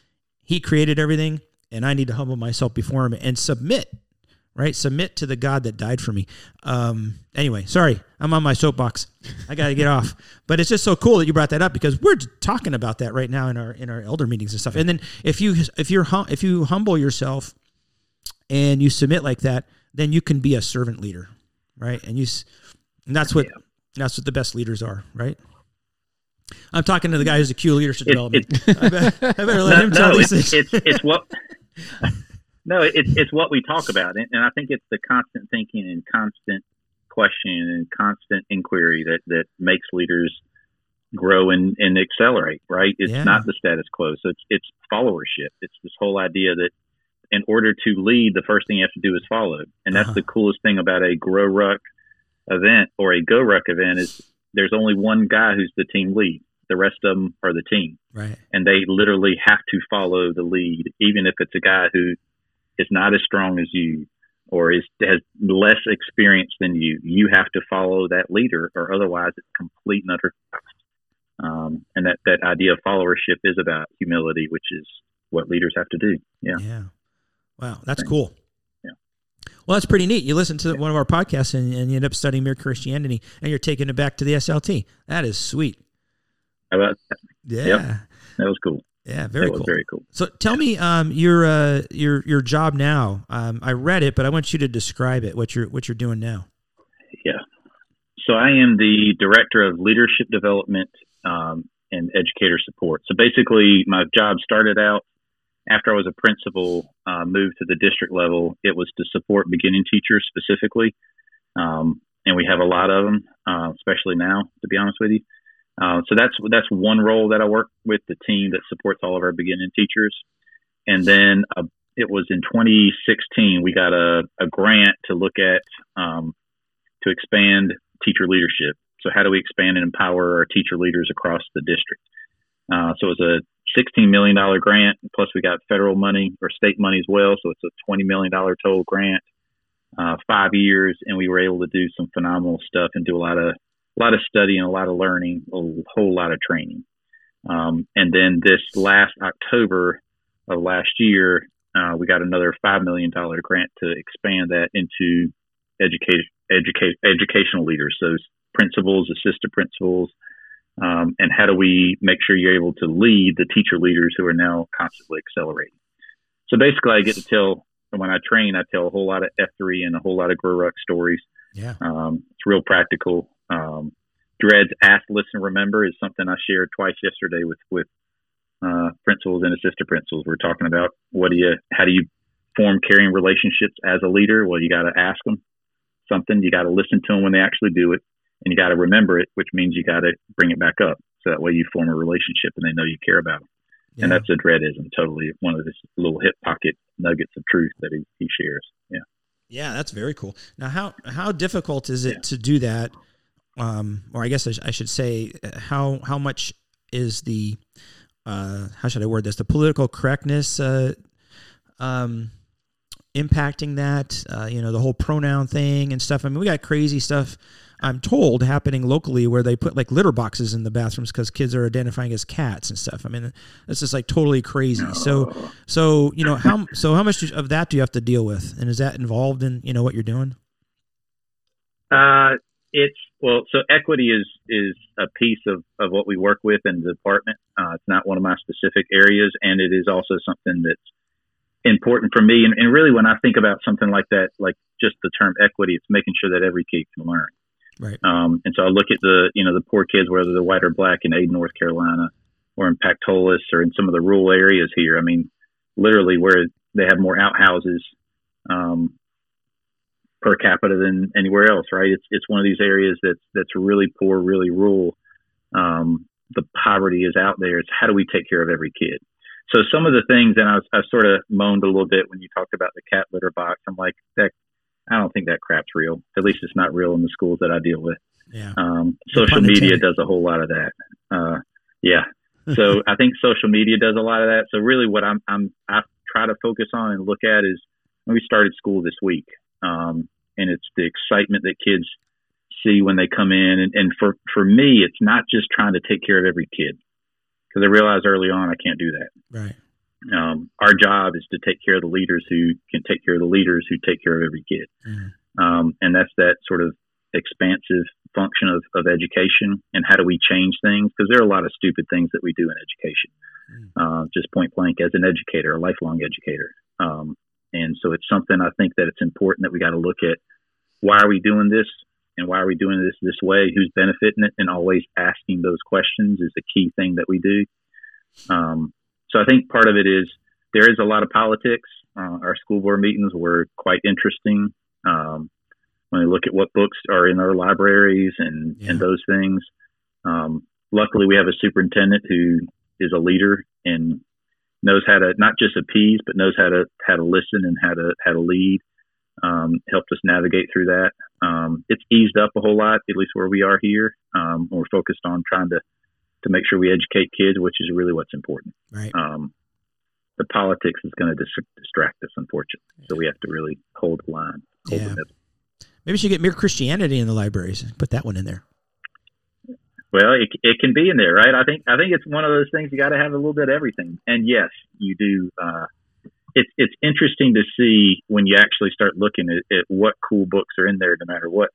He created everything, and I need to humble myself before Him and submit. Right, submit to the God that died for me. Um, anyway, sorry, I'm on my soapbox. I got to get off. But it's just so cool that you brought that up because we're talking about that right now in our in our elder meetings and stuff. And then if you if you're hum, if you humble yourself and you submit like that, then you can be a servant leader, right? And you and that's what that's what the best leaders are, right? I'm talking to the guy who's a Q leadership
It-
development. I, better, I better let
no,
him tell
no,
these
it's,
things.
it's it's what no, it's it's what we talk about, and, and I think it's the constant thinking and constant questioning and constant inquiry that that makes leaders grow and, and accelerate. Right? It's
Yeah.
not the status quo. So it's it's followership. It's this whole idea that in order to lead, the first thing you have to do is follow, and that's
Uh-huh.
the coolest thing about a grow ruck event or a go ruck event is there's only one guy who's the team lead. The rest of them are the team
Right.
and they literally have to follow the lead, even if it's a guy who is not as strong as you or is has less experience than you. You have to follow that leader, or otherwise it's complete and utter chaos. Um, and that that idea of followership is about humility, which is what leaders have to do. Yeah.
Yeah. Wow, that's
Thanks.
cool.
Yeah.
Well, that's pretty neat. You listen to one of our podcasts and, and you end up studying mere Christianity, and you're taking it back to the SLT. That is sweet.
How about that?
Yeah.
That was cool.
Yeah. Very cool.
very cool.
So tell me, um, your uh, your your job now. Um, I read it, but I want you to describe it. What you're what you're doing now.
Yeah. So I am the director of leadership development um, and educator support. So basically, my job started out after I was a principal, uh, moved to the district level. It was to support beginning teachers specifically, um, and we have a lot of them, uh, especially now. To be honest with you, uh, so that's that's one role that I work with the team that supports all of our beginning teachers, and then uh, it was in 2016 we got a, a grant to look at um, to expand teacher leadership. So how do we expand and empower our teacher leaders across the district? Uh, so it was a $16 million grant, plus we got federal money or state money as well. So it's a $20 million total grant, uh, five years, and we were able to do some phenomenal stuff and do a lot of a lot of study and a lot of learning, a whole lot of training. Um, and then this last October of last year, uh, we got another $5 million grant to expand that into education, educate, educational leaders. So principals, assistant principals, um, and how do we make sure you're able to lead the teacher leaders who are now constantly accelerating? So basically, I get to tell when I train, I tell a whole lot of F3 and a whole lot of Grow Ruck stories.
Yeah.
Um, it's real practical. Um, Dredd's ask, listen, remember is something I shared twice yesterday with with uh, principals and assistant principals. We're talking about what do you, how do you form caring relationships as a leader? Well, you got to ask them something. You got to listen to them when they actually do it, and you got to remember it, which means you got to bring it back up. So that way you form a relationship and they know you care about them.
yeah.
And that's a dreadism, totally one of his little hip pocket nuggets of truth that he, he shares. Yeah.
Yeah, that's very cool. Now, how how difficult is it
Yeah.
to do that? Um, or I guess I, sh- I should say, uh, how how much is the uh, how should I word this? The political correctness uh, um, impacting that? Uh, you know, the whole pronoun thing and stuff. I mean, we got crazy stuff. I'm told happening locally where they put like litter boxes in the bathrooms because kids are identifying as cats and stuff. I mean, it's just like totally crazy. So, so you know how so how much of that do you have to deal with, and is that involved in you know what you're doing?
Uh, it's well, so equity is is a piece of, of what we work with in the department. Uh, it's not one of my specific areas, and it is also something that's important for me. And, and really, when I think about something like that, like just the term equity, it's making sure that every kid can learn.
Right.
Um, and so I look at the you know the poor kids, whether they're white or black, in Ayden, North Carolina, or in Pactolus, or in some of the rural areas here. I mean, literally where they have more outhouses. Um, per capita than anywhere else, right? It's it's one of these areas that's that's really poor, really rural. Um, the poverty is out there. It's how do we take care of every kid? So some of the things, and I, was, I sort of moaned a little bit when you talked about the cat litter box. I'm like, that I don't think that crap's real. At least it's not real in the schools that I deal with.
Yeah.
Um, social media does a whole lot of that. Uh, yeah. So I think social media does a lot of that. So really, what I'm I'm I try to focus on and look at is when we started school this week, um, and it's the excitement that kids see when they come in. And, and for for me, it's not just trying to take care of every kid because I realized early on I can't do that.
Right.
Um, our job is to take care of the leaders who can take care of the leaders who take care of every kid.
Mhm.
Um, and that's that sort of expansive function of, of education and how do we change things? Because there are a lot of stupid things that we do in education, uh, just point blank as an educator, a lifelong educator. Um, and so it's something I think that it's important that we got to look at why are we doing this and why are we doing this this way? Who's benefiting it? And always asking those questions is the key thing that we do. Um, so I think part of it is there is a lot of politics. Uh, our school board meetings were quite interesting. Um, when we look at what books are in our libraries and,
Yeah.
and those things. Um, luckily, we have a superintendent who is a leader and knows how to not just appease, but knows how to how to listen and how to how to lead. Um, helped us navigate through that. Um, it's eased up a whole lot, at least where we are here. Um, we're focused on trying to to make sure we educate kids, which is really what's important.
Right.
Um, the politics is going to dis- distract us, unfortunately. So we have to really hold the line. Hold
Yeah.
the.
Maybe we should get mere Christianity in the libraries. Put that one in there.
Well, it, it can be in there, right? I think I think it's one of those things you got to have a little bit of everything. And yes, you do. Uh, it's it's interesting to see when you actually start looking at, at what cool books are in there, no matter what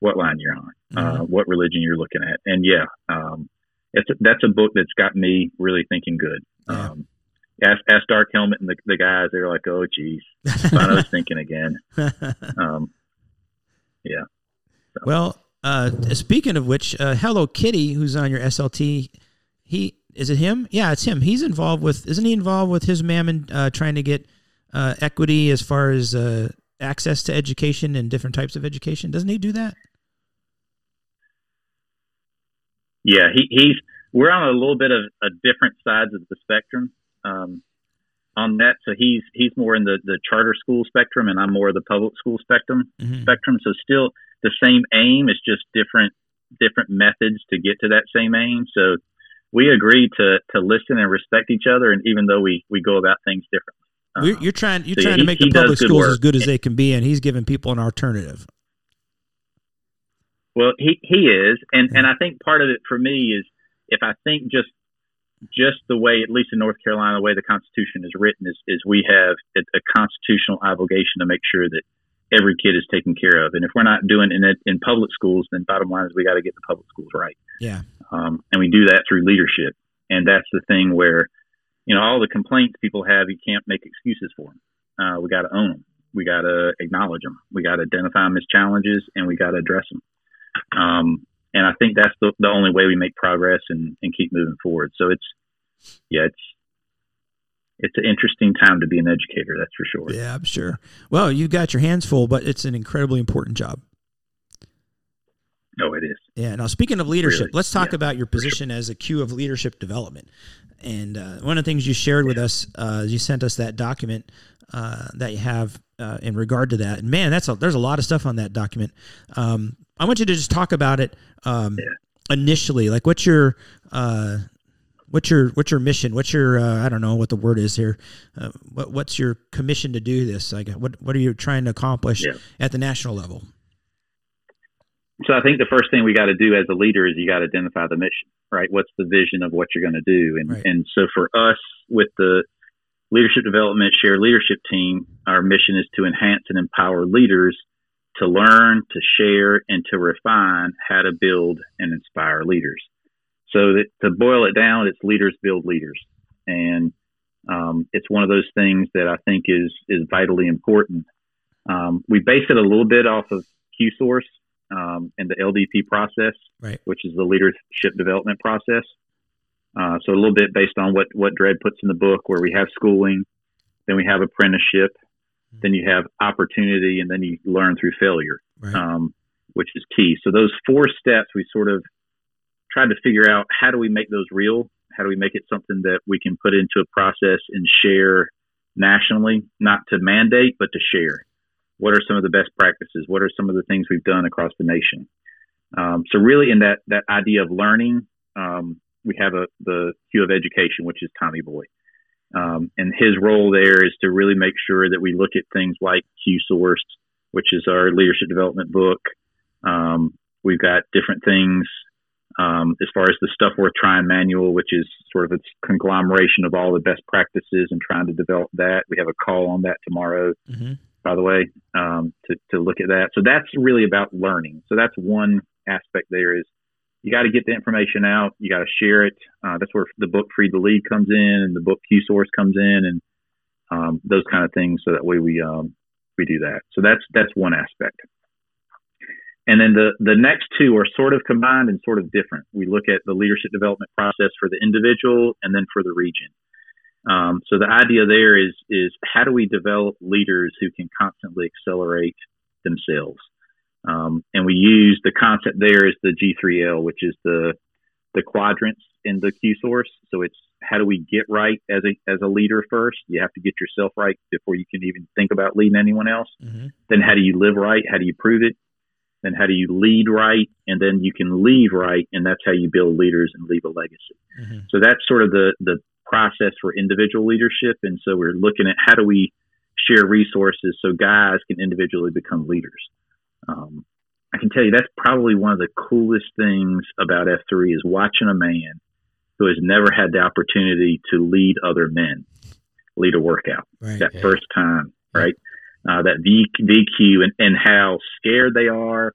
what line you're on, uh, what religion you're looking at. And yeah, um, it's that's a book that's got me really thinking good.
Yeah.
Um, ask, ask Dark Helmet and the, the guys, they're like, oh, geez, I was thinking again. Um, yeah.
well, uh, speaking of which, uh, Hello Kitty, who's on your SLT, he is it him? Yeah, it's him. He's involved with, isn't he involved with his mammon uh, trying to get uh, equity as far as uh, access to education and different types of education? Doesn't he do that?
Yeah, he, he's we're on a little bit of a different sides of the spectrum um, on that. So he's he's more in the, the charter school spectrum, and I'm more of the public school spectrum
Mhm.
spectrum. So still the same aim, it's just different different methods to get to that same aim. So we agree to to listen and respect each other, and even though we we go about things differently.
You're,
Uh,
you're trying. You're
so yeah,
trying to make
he
the public schools as good as they can be, and he's giving people an alternative.
Well, he he is, and and I think part of it for me is if I think just just the way, at least in North Carolina, the way the Constitution is written is is we have a, a constitutional obligation to make sure that every kid is taken care of, and if we're not doing it in, in public schools, then bottom line is we got to get the public schools right,
Yeah.
um, and we do that through leadership, and that's the thing where you know all the complaints people have, you can't make excuses for them. Uh, we got to own them. We got to acknowledge them. We got to identify them as challenges, and we got to address them. Um, and I think that's the, the only way we make progress and, and keep moving forward. So it's, yeah, it's, it's an interesting time to be an educator. That's for sure.
Yeah, I'm sure. Well, you've got your hands full, but it's an incredibly important job.
No, it is.
Yeah. Now, speaking of leadership,
Really?
let's talk
Yeah,
about your position as a Q of leadership development. And uh, one of the things you shared with us, uh, you sent us that document uh, that you have uh, in regard to that. And man, that's a, there's a lot of stuff on that document. Um, I want you to just talk about it um, initially. Like, what's your uh, what's your what's your mission? What's your uh, I don't know what the word is here. Uh, what what's your commission to do this? Like, what what are you trying to accomplish
Yeah.
at the national level?
So I think the first thing we got to do as a leader is you got to identify the mission, right? What's the vision of what you're going to do? And,
Right.
and so for us with the leadership development share leadership team, our mission is to enhance and empower leaders to learn, to share, and to refine how to build and inspire leaders. So that, to boil it down, it's leaders build leaders. And um, it's one of those things that I think is, is vitally important. Um, we base it a little bit off of Q Source um, and the LDP process,
Right.
which is the leadership development process. Uh, so a little bit based on what what Dredd puts in the book, where we have schooling, then we have apprenticeship, then you have opportunity, and then you learn through failure,
Right.
um, which is key. So those four steps, we sort of tried to figure out how do we make those real? How do we make it something that we can put into a process and share nationally, not to mandate, but to share? What are some of the best practices? What are some of the things we've done across the nation? Um, so really, in that that idea of learning, um, we have a the Q of Education, which is Tommy Boy, um, and his role there is to really make sure that we look at things like Q Source, which is our leadership development book. Um, we've got different things um, as far as the stuff worth trying manual, which is sort of a conglomeration of all the best practices and trying to develop that. We have a call on that tomorrow
hmm
by the way, um, to, to look at that. So that's really about learning. So that's one aspect there is you got to get the information out. You got to share it. Uh, that's where the book Freed to Lead comes in and the book Q Source comes in and um, those kind of things. So that way we, um, we do that. So that's, that's one aspect. And then the, the next two are sort of combined and sort of different. We look at the leadership development process for the individual and then for the region. Um, so the idea there is is how do we develop leaders who can constantly accelerate themselves? Um, and we use the concept there is the G3L, which is the the quadrants in the Q source. So it's how do we get right as a as a leader first? You have to get yourself right before you can even think about leading anyone else.
Mhm.
Then how do you live right? How do you prove it? Then how do you lead right? And then you can leave right, and that's how you build leaders and leave a legacy.
Mhm.
So that's sort of the the process for individual leadership. And so we're looking at how do we share resources so guys can individually become leaders. Um, I can tell you that's probably one of the coolest things about F3 is watching a man who has never had the opportunity to lead other men lead a workout
Right.
that
Yeah.
first time, right? Uh, that v, VQ and, and how scared they are.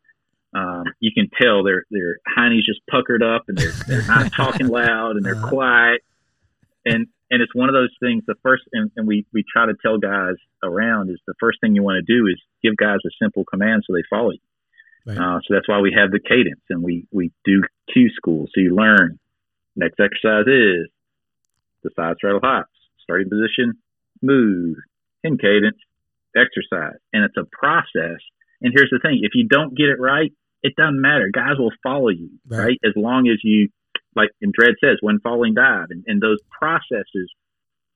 Um, you can tell their their hiney's just puckered up and they're, they're not talking loud and they're
Uh-huh.
quiet. And and it's one of those things. The first and, and we we try to tell guys around is the first thing you want to do is give guys a simple command so they follow you.
Right.
Uh, so that's why we have the cadence and we we do Q school so you learn. Next exercise is the side straddle hops, starting position, move, in cadence, exercise. And it's a process. And here's the thing if you don't get it right, it doesn't matter. Guys will follow you,
Right.
right? As long as you, like and Dredd says, when falling dive. And, and those processes,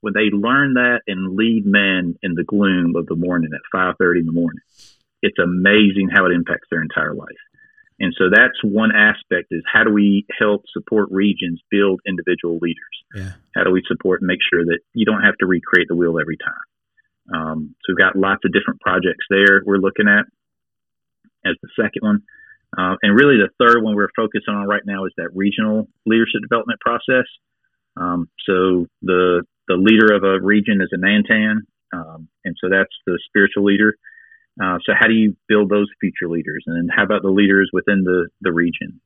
when they learn that and lead men in the gloom of the morning at 5.30 in the morning, it's amazing how it impacts their entire life. And so that's one aspect is how do we help support regions build individual leaders?
Yeah.
How do we support and make sure that you don't have to recreate the wheel every time? Um, so we've got lots of different projects there we're looking at as the second one. Uh, and really the third one we're focusing on right now is that regional leadership development process. Um, so the, the leader of a region is a Nantan. Um, and so that's the spiritual leader. Uh, so how do you build those future leaders? And then how about the leaders within the, the region?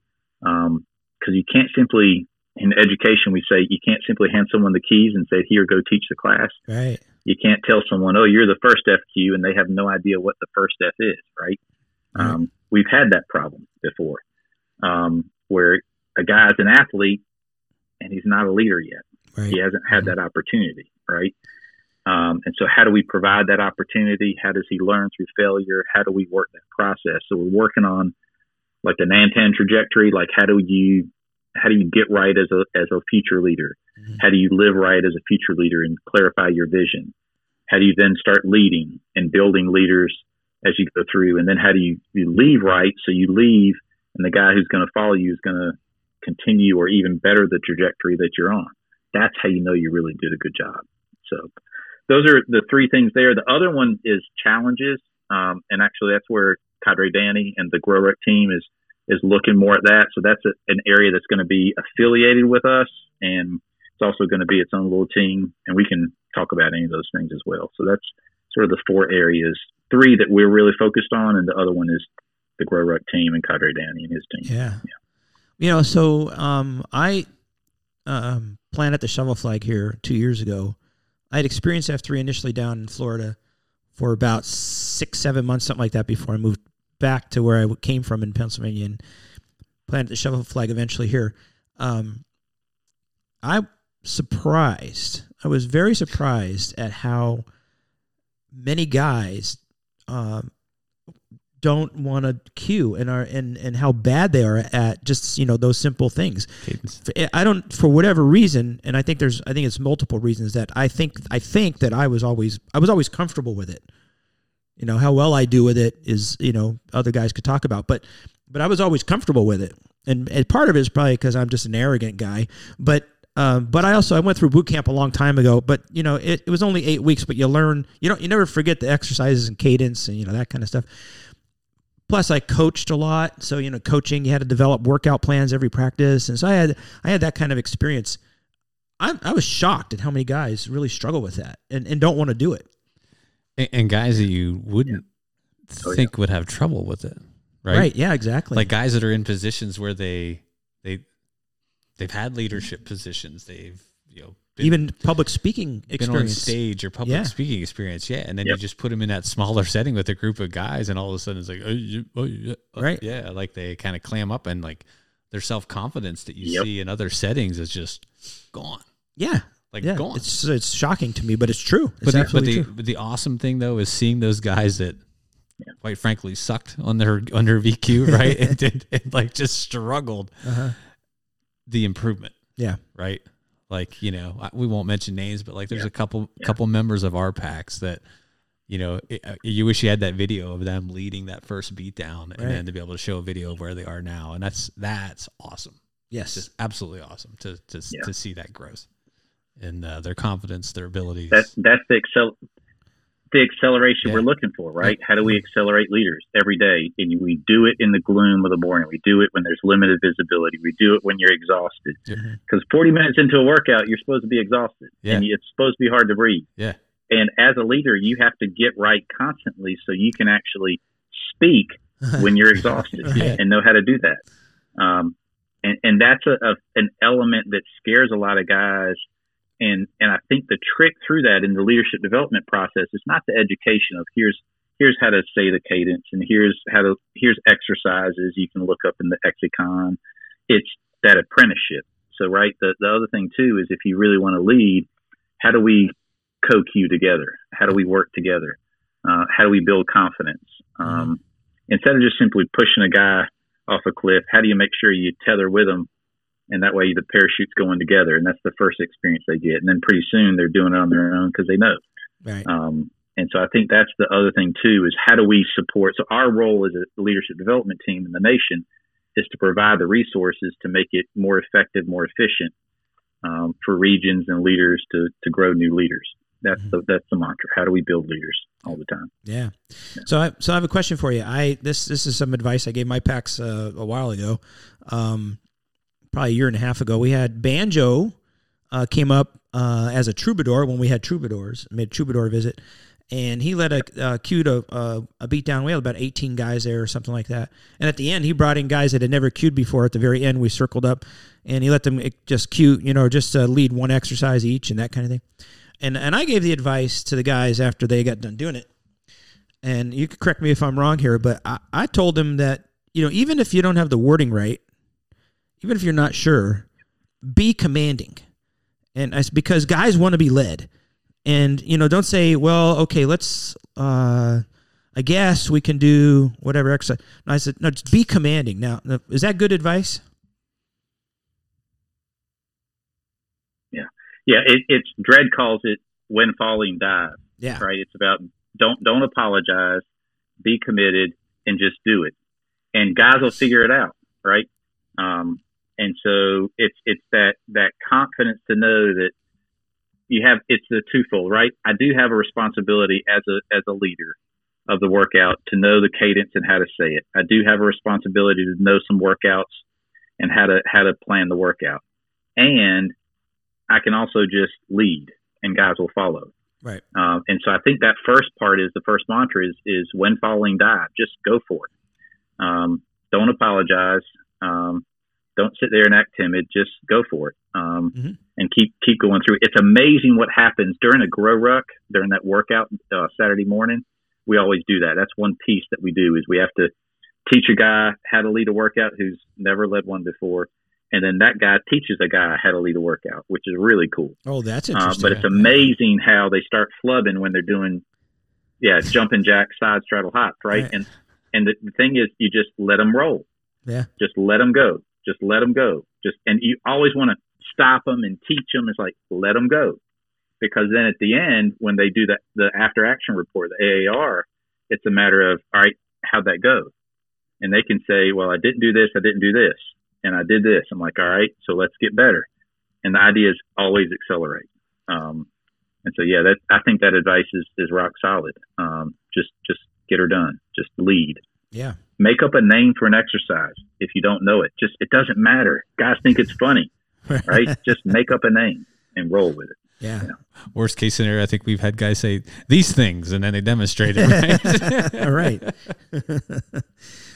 Um, cause you can't simply, in education, we say you can't simply hand someone the keys and say, here, go teach the class.
Right.
You can't tell someone, oh, you're the first FQ, and they have no idea what the first F is, right?
Right.
Um, we've had that problem before, um, where a guy's an athlete and he's not a leader yet.
Right.
He hasn't had that opportunity, right? Um, and so, how do we provide that opportunity? How does he learn through failure? How do we work that process? So, we're working on like the Nantan trajectory. Like, how do you how do you get right as a as a future leader?
Mhm.
How do you live right as a future leader and clarify your vision? How do you then start leading and building leaders as you go through? And then how do you, you leave right? So you leave, and the guy who's going to follow you is going to continue or even better the trajectory that you're on. That's how you know you really did a good job. So those are the three things there. The other one is challenges, um, and actually that's where Cadre Danny and the Grow Ruck team is is looking more at that. So that's a, an area that's going to be affiliated with us, and it's also going to be its own little team, and we can talk about any of those things as well. So that's sort of the four areas, three that we're really focused on, and the other one is the Grow Ruck team and Cadre Danny and his team.
Yeah. yeah. You know, so um, I um, planted the shovel flag here two years ago. I had experienced F3 initially down in Florida for about six, seven months, something like that, before I moved back to where I came from in Pennsylvania and planted the shovel flag eventually here. Um, I'm surprised. I was very surprised at how many guys um, don't want to queue and are and and how bad they are at just you know those simple things.
Cadence.
I don't for whatever reason, and I think there's I think it's multiple reasons that I think I think that I was always I was always comfortable with it. You know how well I do with it is you know other guys could talk about, but but I was always comfortable with it, and, and part of it is probably because I'm just an arrogant guy, but. Um, but I also I went through boot camp a long time ago. But you know it, it was only eight weeks, but you learn you don't you never forget the exercises and cadence and you know that kind of stuff plus I coached a lot. So, you know, coaching, you had to develop workout plans every practice. And so I had, I had that kind of experience. I, I was shocked at how many guys really struggle with that and, and don't want to do it.
And, and guys that you wouldn't
Oh, yeah.
think would have trouble with it, right?
Right. Yeah, exactly.
Like guys that are in positions where they they they've had leadership positions. They've you know been,
even public speaking
been on
experience.
stage or public
Yeah.
speaking experience. Yeah, and then
Yep.
you just put them in that smaller setting with a group of guys, and all of a sudden it's like, oh, you, oh, yeah,
Right.
Yeah, like they kind of clam up and like their self confidence that you
Yep.
see in other settings is just gone.
Yeah.
Like
yeah.
gone.
It's, it's shocking to me, but it's true. It's
but the, but the
true.
but the awesome thing though is seeing those guys that quite frankly sucked on their under VQ right and, did and like just struggled
Uh-huh.
The improvement,
Yeah.
right? Like you know, we won't mention names, but like there's
Yeah.
a couple
Yeah.
couple members of our packs that. You know, it, uh, you wish you had that video of them leading that first beat down, and then to be able to show a video of where they are now, and that's that's awesome.
Yes.
It's just absolutely awesome to to,
Yeah.
to see that growth and uh, their confidence, their abilities.
That's that's the excel the acceleration
Yeah.
we're looking for, right? How do we accelerate leaders every day? And we do it in the gloom of the morning. We do it when there's limited visibility. We do it when you're exhausted.
Yeah.
Because 40 minutes into a workout, you're supposed to be exhausted,
Yeah.
and it's supposed to be hard to breathe.
Yeah.
And as a leader, you have to get right constantly so you can actually speak when you're exhausted
Right.
and know how to do that. Um, and, and that's a, a, an element that scares a lot of guys. And, and I think the trick through that in the leadership development process is not the education of here's, here's how to say the cadence and here's how to, here's exercises you can look up in the Exicon. It's that apprenticeship. So, right. The, the other thing too is if you really want to lead, how do we co-cue together? How do we work together? Uh, how do we build confidence? Um, instead of just simply pushing a guy off a cliff, how do you make sure you tether with them? And that way the parachute's going together. And that's the first experience they get. And then pretty soon they're doing it on their own because they know.
Right.
Um, and so I think that's the other thing too is how do we support? So our role as a leadership development team in the nation is to provide the resources to make it more effective, more efficient um, for regions and leaders to to grow new leaders. That's the that's the mantra. How do we build leaders all the time?
Yeah. So I so I have a question for you. I this this is some advice I gave my packs uh, a while ago, um, probably a year and a half ago. We had banjo uh, came up uh, as a troubadour when we had troubadours. Made a troubadour visit, and he led a uh, cued a, a a beat down. We had about eighteen guys there or something like that. And at the end, he brought in guys that had never cued before. At the very end, we circled up, and he let them eh, just cue, you know, just uh, lead one exercise each and that kind of thing. And and I gave the advice to the guys after they got done doing it and you could correct me if I'm wrong here, but I, I told them that, you know, even if you don't have the wording right, even if you're not sure, be commanding. And I, because guys want to be led. And, you know, don't say, well, okay, let's, uh, I guess we can do whatever exercise. No, I said, no, just be commanding. Now, is that good advice?
Yeah, Yeah. it, it's Dredd calls it when falling dive.
Yeah.
right? It's about don't don't apologize, be committed, and just do it. And guys will figure it out, right? Um, and so it's it's that that confidence to know that you have it's the twofold, right? I do have a responsibility as a as a leader of the workout to know the cadence and how to say it. I do have a responsibility to know some workouts and how to how to plan the workout. And I can also just lead and guys will follow.
Right.
Um, and so I think that first part is the first mantra is, is when falling dive, just go for it. Um, don't apologize. Um, don't sit there and act timid. Just go for it. Um,
Mhm.
and keep, keep going through. It's amazing what happens during a grow ruck, during that workout, uh, Saturday morning. We always do that. That's one piece that we do is we have to teach a guy how to lead a workout who's never led one before. And then that guy teaches a guy how to lead a workout, which is really cool.
Oh, that's
Uh,
interesting.
but it's amazing how they start flubbing when they're doing, yeah, jumping jack, side straddle hops, right?
Right.
And and the, the thing is, you just let them roll.
Yeah.
Just let them go. Just let them go. Just and you always want to stop them and teach them. It's like let them go, because then at the end when they do that the after action report, the AAR, it's a matter of all right, how'd that go? And they can say, well, I didn't do this, I didn't do this, and I did this. I'm like, all right, so let's get better. And the idea is always accelerate. Um, and so, yeah, that I think that advice is, is rock solid. Um, just just get her done. Just lead.
Yeah.
Make up a name for an exercise if you don't know it. Just it doesn't matter. Guys think it's funny, right? just make up a name and roll with it.
Yeah.
Worst case scenario, I think we've had guys say these things and then they demonstrate it. Right?
All right.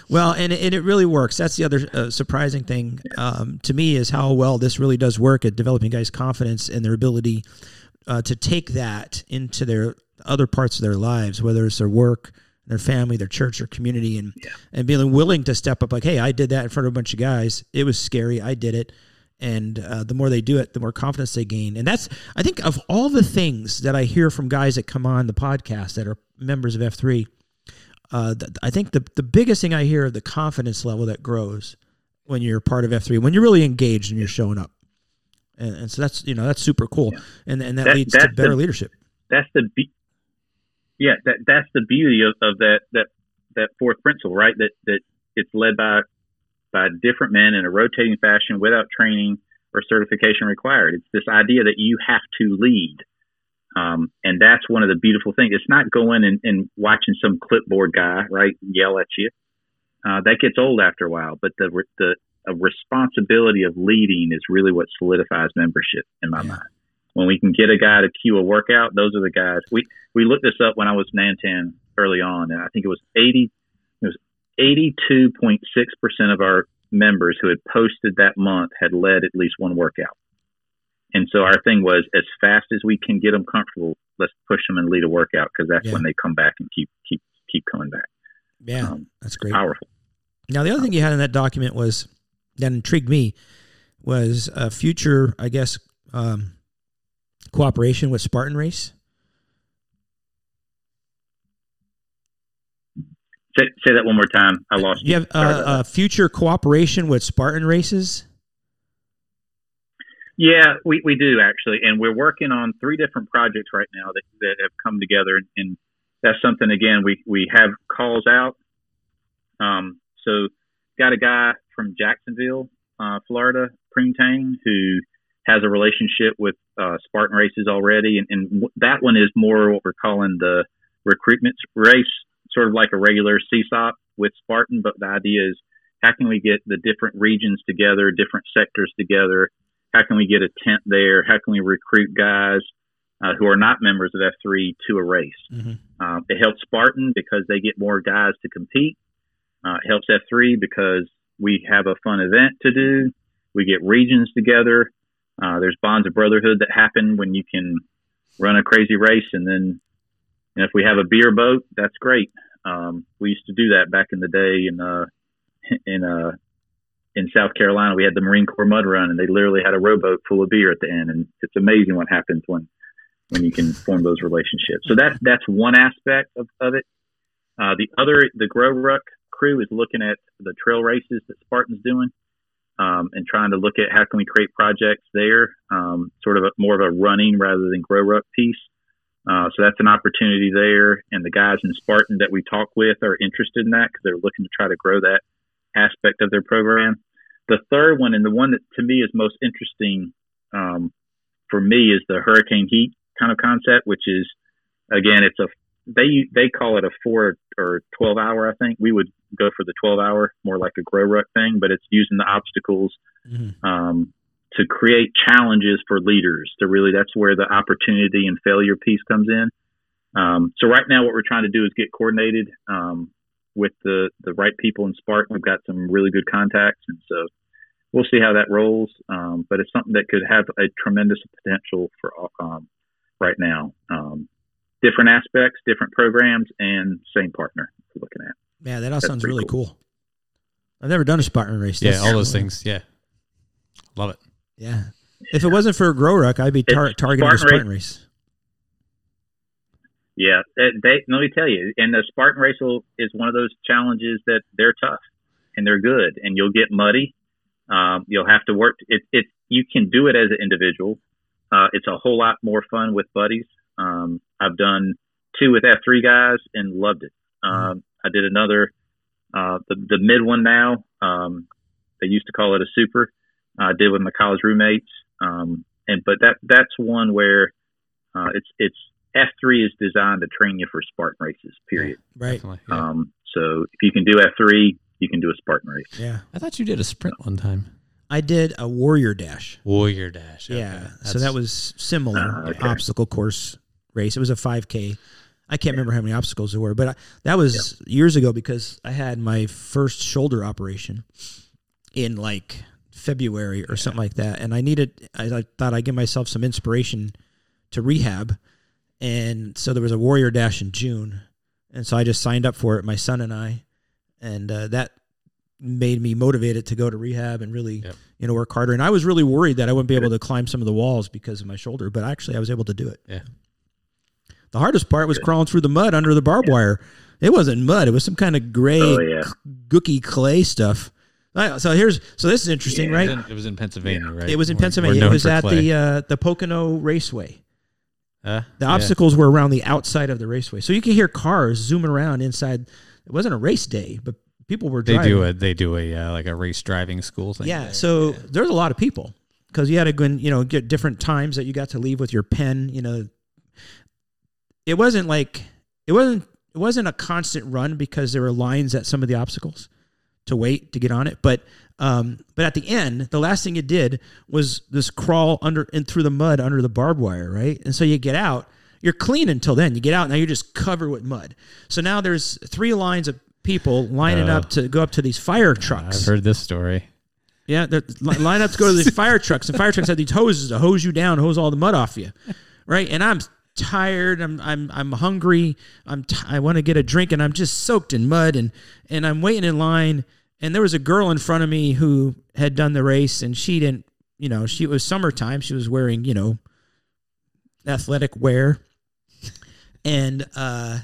well, and it, and it really works. That's the other uh, surprising thing um, to me is how well this really does work at developing guys' confidence and their ability uh, to take that into their other parts of their lives, whether it's their work, their family, their church, or community, and and being willing to step up. Like, hey, I did that in front of a bunch of guys. It was scary. I did it. And uh, the more they do it, the more confidence they gain. And that's, I think, of all the things that I hear from guys that come on the podcast that are members of F3, uh, th- I think the the biggest thing I hear of the confidence level that grows when you're part of F3 when you're really engaged and you're showing up. And, and so that's you know that's super cool,
Yeah.
and and that,
That-
leads to better
the-
leadership.
that's the yeah that that's the beauty of, of that that that fourth principle right? That that it's led by by different men in a rotating fashion without training or certification required. It's this idea that you have to lead. Um, and that's one of the beautiful things. It's not going and, and watching some clipboard guy right yell at you. Uh, that gets old after a while but the the a responsibility of leading is really what solidifies membership in my
Yeah.
mind when we can get a guy to cue a workout, those are the guys. We we looked this up when I was Nantan early on, and I think it was eighty. It was eighty two point six percent of our members who had posted that month had led at least one workout. And so our thing was, as fast as we can get them comfortable, let's push them and lead a workout because that's
Yeah.
when they come back and keep keep keep coming back.
Yeah,
Um,
that's great.
Powerful.
Now, the other thing you had in that document was that intrigued me was a future, I guess, um, cooperation with Spartan Race.
Say, say that one more time. I lost
You have
Sorry
uh, a future cooperation with Spartan Races.
Yeah, we, we do actually, and we're working on three different projects right now that, that have come together, and, that's something again we we have calls out. Um, so got a guy from Jacksonville, uh, Florida, Preentang, who has a relationship with uh, Spartan races already, and, and that one is more what we're calling the recruitment race, sort of like a regular CSOP with Spartan, but the idea is how can we get the different regions together, different sectors together how can we get a tent there? How can we recruit guys uh, who are not members of F3 to a race?
Mm-hmm.
Um, it helps Spartan because they get more guys to compete. Uh, it helps F3 because we have a fun event to do. We get regions together. Uh, there's bonds of brotherhood that happen when you can run a crazy race, and then if we have a beer boat, that's great. Um, we used to do that back in the day in uh, in uh, in South Carolina, we had the Marine Corps mud run, and they literally had a rowboat full of beer at the end. And it's amazing what happens when when you can form those relationships. So that that's one aspect of, of it. Uh, the other, the Grow Ruck crew is looking at the trail races that Spartan's doing, um, and trying to look at how can we create projects there, um, sort of a, more of a running rather than Grow up piece. Uh, so that's an opportunity there, and the guys in Spartan that we talk with are interested in that because they're looking to try to grow that aspect of their program. The third one, and the one that to me is most interesting um, for me, is the hurricane heat kind of concept, which is again, it's a they they call it a four or twelve hour. I think we would go for the twelve hour, more like a grow ruck thing, but it's using the obstacles
Mm-hmm.
um, to create challenges for leaders. To really, that's where the opportunity and failure piece comes in. Um, so right now, what we're trying to do is get coordinated um, with the the right people in Spartan. We've got some really good contacts, and so we'll see how that rolls. Um, but it's something that could have a tremendous potential for um, right now. Um, different aspects, different programs, and same partner we're looking at.
Yeah, that all
That's
sounds really
cool.
cool. I've never done a Spartan race.
Yeah, all those things. Yeah, love it.
Yeah. If it wasn't for Grow Ruck, I'd be tar-
It's
targeting a
Spartan
Spartan race.
Yeah, they, they let me tell you, and the Spartan race will, is one of those challenges that they're tough and they're good, and you'll get muddy. Um, you'll have to work. It, it you can do it as an individual. Uh, it's a whole lot more fun with buddies. Um, I've done two with F three guys and loved it. Um, I did another, uh, the the mid one now. Um, they used to call it a super. I did with my college roommates, um, and but that that's one where uh, it's it's F3 is designed to train you for Spartan races, period.
Right.
Yeah.
Um, so if you can do F3, you can do a Spartan race.
Yeah.
I thought you did a sprint one time.
I did a Warrior Dash.
Warrior Dash. okay.
Yeah. So that was similar
Ah, okay.
obstacle course race. It was a 5K. I can't remember how many obstacles there were, but I, that was years ago because I had my first shoulder operation in like February or something like that, and I needed. I, I thought I'd give myself some inspiration to rehab, and so there was a Warrior Dash in June, and so I just signed up for it. My son and I, and uh, that made me motivated to go to rehab and really
Yep.
you know work harder. And I was really worried that I wouldn't be able to climb some of the walls because of my shoulder, but actually I was able to do it.
Yeah.
The hardest part was crawling through the mud under the barbed wire. It wasn't mud; it was some kind of gray,
Oh, yeah.
gooky clay stuff. So here's so this is interesting,
It was
right?
in- It was in Pennsylvania, right?
It was in
We're- we're
Pennsylvania. It was at
clay.
the uh, the Pocono Raceway.
Uh,
The
yeah.
obstacles were around the outside of the raceway, so you could hear cars zooming around inside. It wasn't a race day, but people were Driving.
They
driving.
do a they do a uh, like a race driving school thing.
Yeah,
there.
so there's a lot of people because you had to go, and, you know, get different times that you got to leave with your pen. You know, it wasn't like it wasn't it wasn't a constant run because there were lines at some of the obstacles to wait to get on it. But um, but at the end, the last thing you did was this crawl under and through the mud under the barbed wire, right? And so you get out. You're clean until then. You get out now. You're just covered with mud. So now there's three lines of people lining
Oh.
up to go up to these fire trucks.
I've heard this story.
Yeah, they're line up to go to these fire trucks, and fire trucks have these hoses to hose you down, hose all the mud off you, right? And I'm tired. I'm I'm I'm hungry. I'm t- I want to get a drink, and I'm just soaked in mud, and and I'm waiting in line. And there was a girl in front of me who had done the race, and she didn't. You know, she was summertime. She was wearing you know athletic wear, and uh,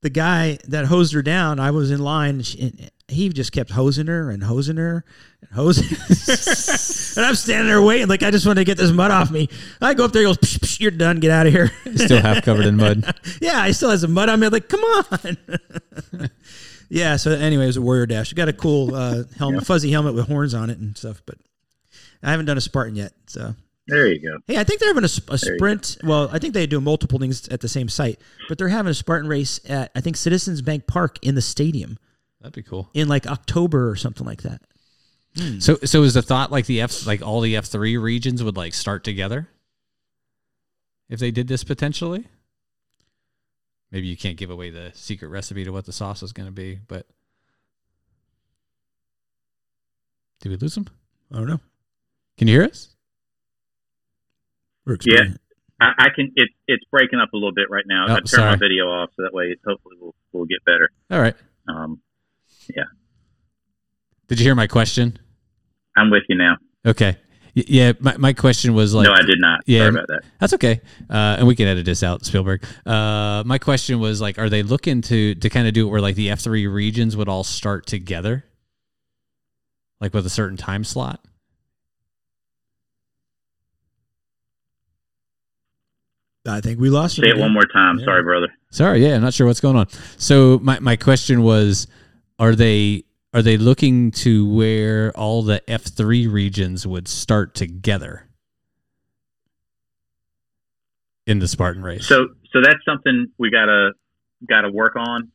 the guy that hosed her down, I was in line. And she, he just kept hosing her and hosing her and hosing. and I'm standing there waiting, like I just want to get this mud off me. I go up there, he goes, psh, psh, "You're done. Get out of here."
Still half covered in mud.
yeah, I still have some mud on me. I'm like, come on. yeah. So anyway, it was a Warrior Dash. I got a cool uh, helmet, fuzzy helmet with horns on it and stuff, but I haven't done a Spartan yet. So
There you go.
Hey, I think they're having a, a sprint. Well, I think they do multiple things at the same site, but they're having a Spartan race at I think Citizens Bank Park in the stadium
That'd be cool.
in like October or something like that.
So so is the thought like the F like all the F three regions would like start together? If they did this potentially? Maybe you can't give away the secret recipe to what the sauce is gonna be, but did we lose him?
I don't know.
Can you hear us?
We're
Yeah. I, I can. It, it's breaking up a little bit right now.
Oh,
I turned
sorry.
my video off so that way hopefully we'll we'll get better.
All right.
Um,
Did you hear my question?
I'm with you now.
Okay. Yeah, my, my question was like
no, I did not.
Yeah.
Sorry about that.
That's okay, uh, and we can edit this out, Spielberg. Uh, my question was like, are they looking to to kind of do it where like the F three regions would all start together, like with a certain time slot?
I think we lost. You.
Say
him
it one more time.
Yeah.
Sorry, brother.
Sorry, yeah, I'm not sure what's going on. So my my question was, are they are they looking to where all the F three regions would start together in the Spartan race?
So so that's something we gotta gotta work on.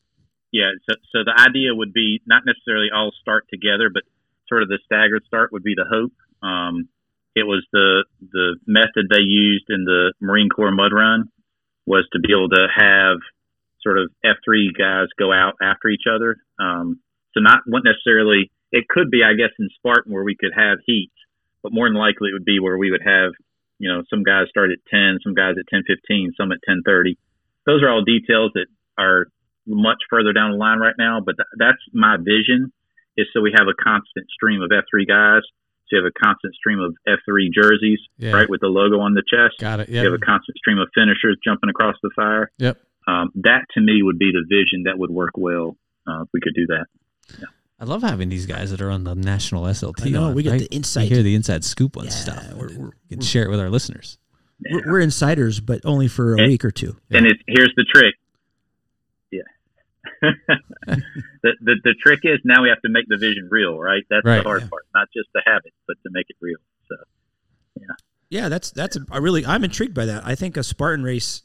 Yeah. So so the idea would be not necessarily all start together, but sort of the staggered start would be the hope. Um, it was the the method they used in the Marine Corps mud run was to be able to have sort of F three guys go out after each other. Um, so not necessarily. It could be, I guess, in Spartan where we could have heat, but more than likely it would be where we would have you know, some guys start at 10, some guys at 10:15, some at 10:30. Those are all details that are much further down the line right now, but th- that's my vision is so we have a constant stream of F3 guys. So you have a constant stream of F3 jerseys,
Yeah.
right, with the logo on the chest.
Got it.
You have a constant stream of finishers jumping across the fire.
Yep.
Um, that to me would be the vision that would work well uh, if we could do that.
I love having these guys that are on the national SLT.
I know,
on,
we get
right?
the insight.
We hear the inside scoop on
Yeah,
stuff.
we're- we're-
we can share it with our listeners.
We're, we're insiders, but only for a
And-
week or two.
And it's here's the trick. Yeah. the, the the trick is now we have to make the vision real, right? That's
Right,
the hard
yeah.
part. Not just to have it, but to make it real. So
Yeah, that's that's a, I really I'm intrigued by that. I think a Spartan race,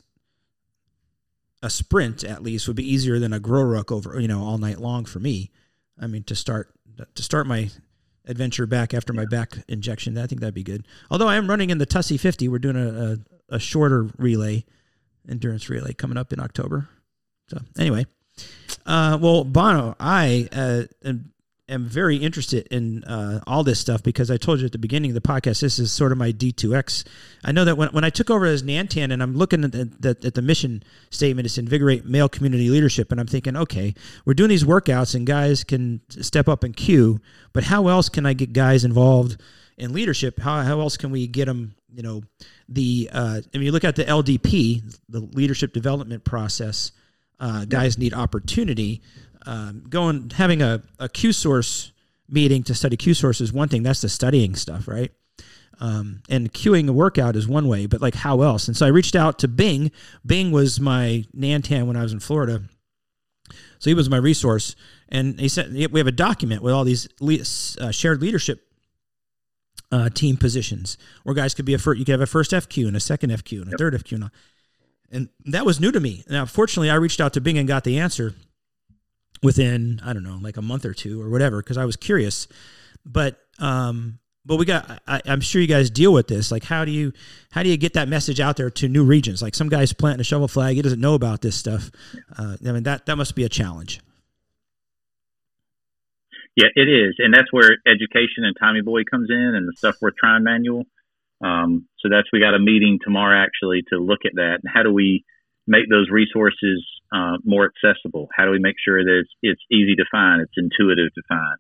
a sprint at least, would be easier than a Grow Ruck over you know all night long for me. I mean to start to start my adventure back after my back injection, I think that'd be good. Although I am running in the Tussy 50, we're doing a, a, a shorter relay, endurance relay coming up in October. So anyway, uh, well, Bono, I uh, am, am very interested in uh, all this stuff because I told you at the beginning of the podcast, this is sort of my D2X. I know that when, when I took over as Nantan and I'm looking at the, at the mission statement, it's invigorate male community leadership. And I'm thinking, okay, we're doing these workouts and guys can step up and queue, but how else can I get guys involved in leadership? How, how else can we get them, you know, the, uh, I mean, you look at the LDP, the leadership development process, uh, guys need opportunity. Um, going having a, a Q source meeting to study Q sources, one thing. That's the studying stuff, right? Um, and queuing a workout is one way, but like how else? And so I reached out to Bing. Bing was my Nantan when I was in Florida. So he was my resource. And he said, we have a document with all these le- uh, shared leadership uh, team positions where guys could be a first, you could have a first FQ and a second FQ and a third FQ. And, all. and that was new to me. Now, fortunately, I reached out to Bing and got the answer within, I don't know, like a month or two or whatever, because I was curious. But, um, but we got I, i'm sure you guys deal with this. Like how do you how do you get that message out there to new regions? Like some guy's planting a shovel flag he doesn't know about this stuff. Uh, i mean that that must be a challenge.
Yeah it is. And that's where education and tommy boy comes in and the stuff worth trying manual. Um, so that's we got a meeting tomorrow actually to look at that. And how do we make those resources uh, more accessible how do we make sure that it's, it's easy to find it's intuitive to find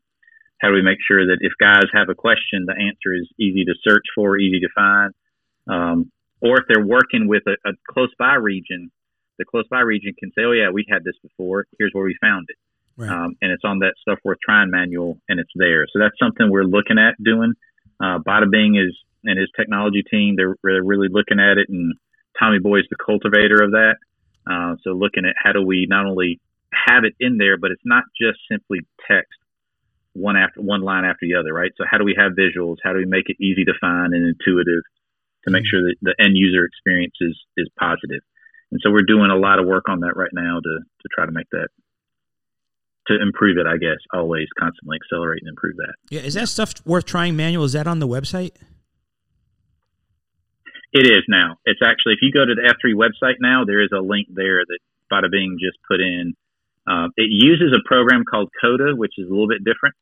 how do we make sure that if guys have a question, the answer is easy to search for, easy to find, um, or if they're working with a, a close by region, the close by region can say, "Oh yeah, we've had this before. Here's where we found it," right. um, and it's on that stuff worth trying manual, and it's there. So that's something we're looking at doing. Uh, Bada Bing is and his technology team they're, they're really looking at it, and Tommy Boy is the cultivator of that. Uh, so looking at how do we not only have it in there, but it's not just simply text one after one line after the other, right? So how do we have visuals? How do we make it easy to find and intuitive to make sure that the end user experience is is positive? And so we're doing a lot of work on that right now to to try to make that to improve it. I guess always constantly accelerate and improve that.
Yeah, is that stuff worth trying? Manual is that on the website?
It is now. It's actually if you go to the F3 website now, there is a link there that Bada Bing just put in. Uh, it uses a program called Coda, which is a little bit different.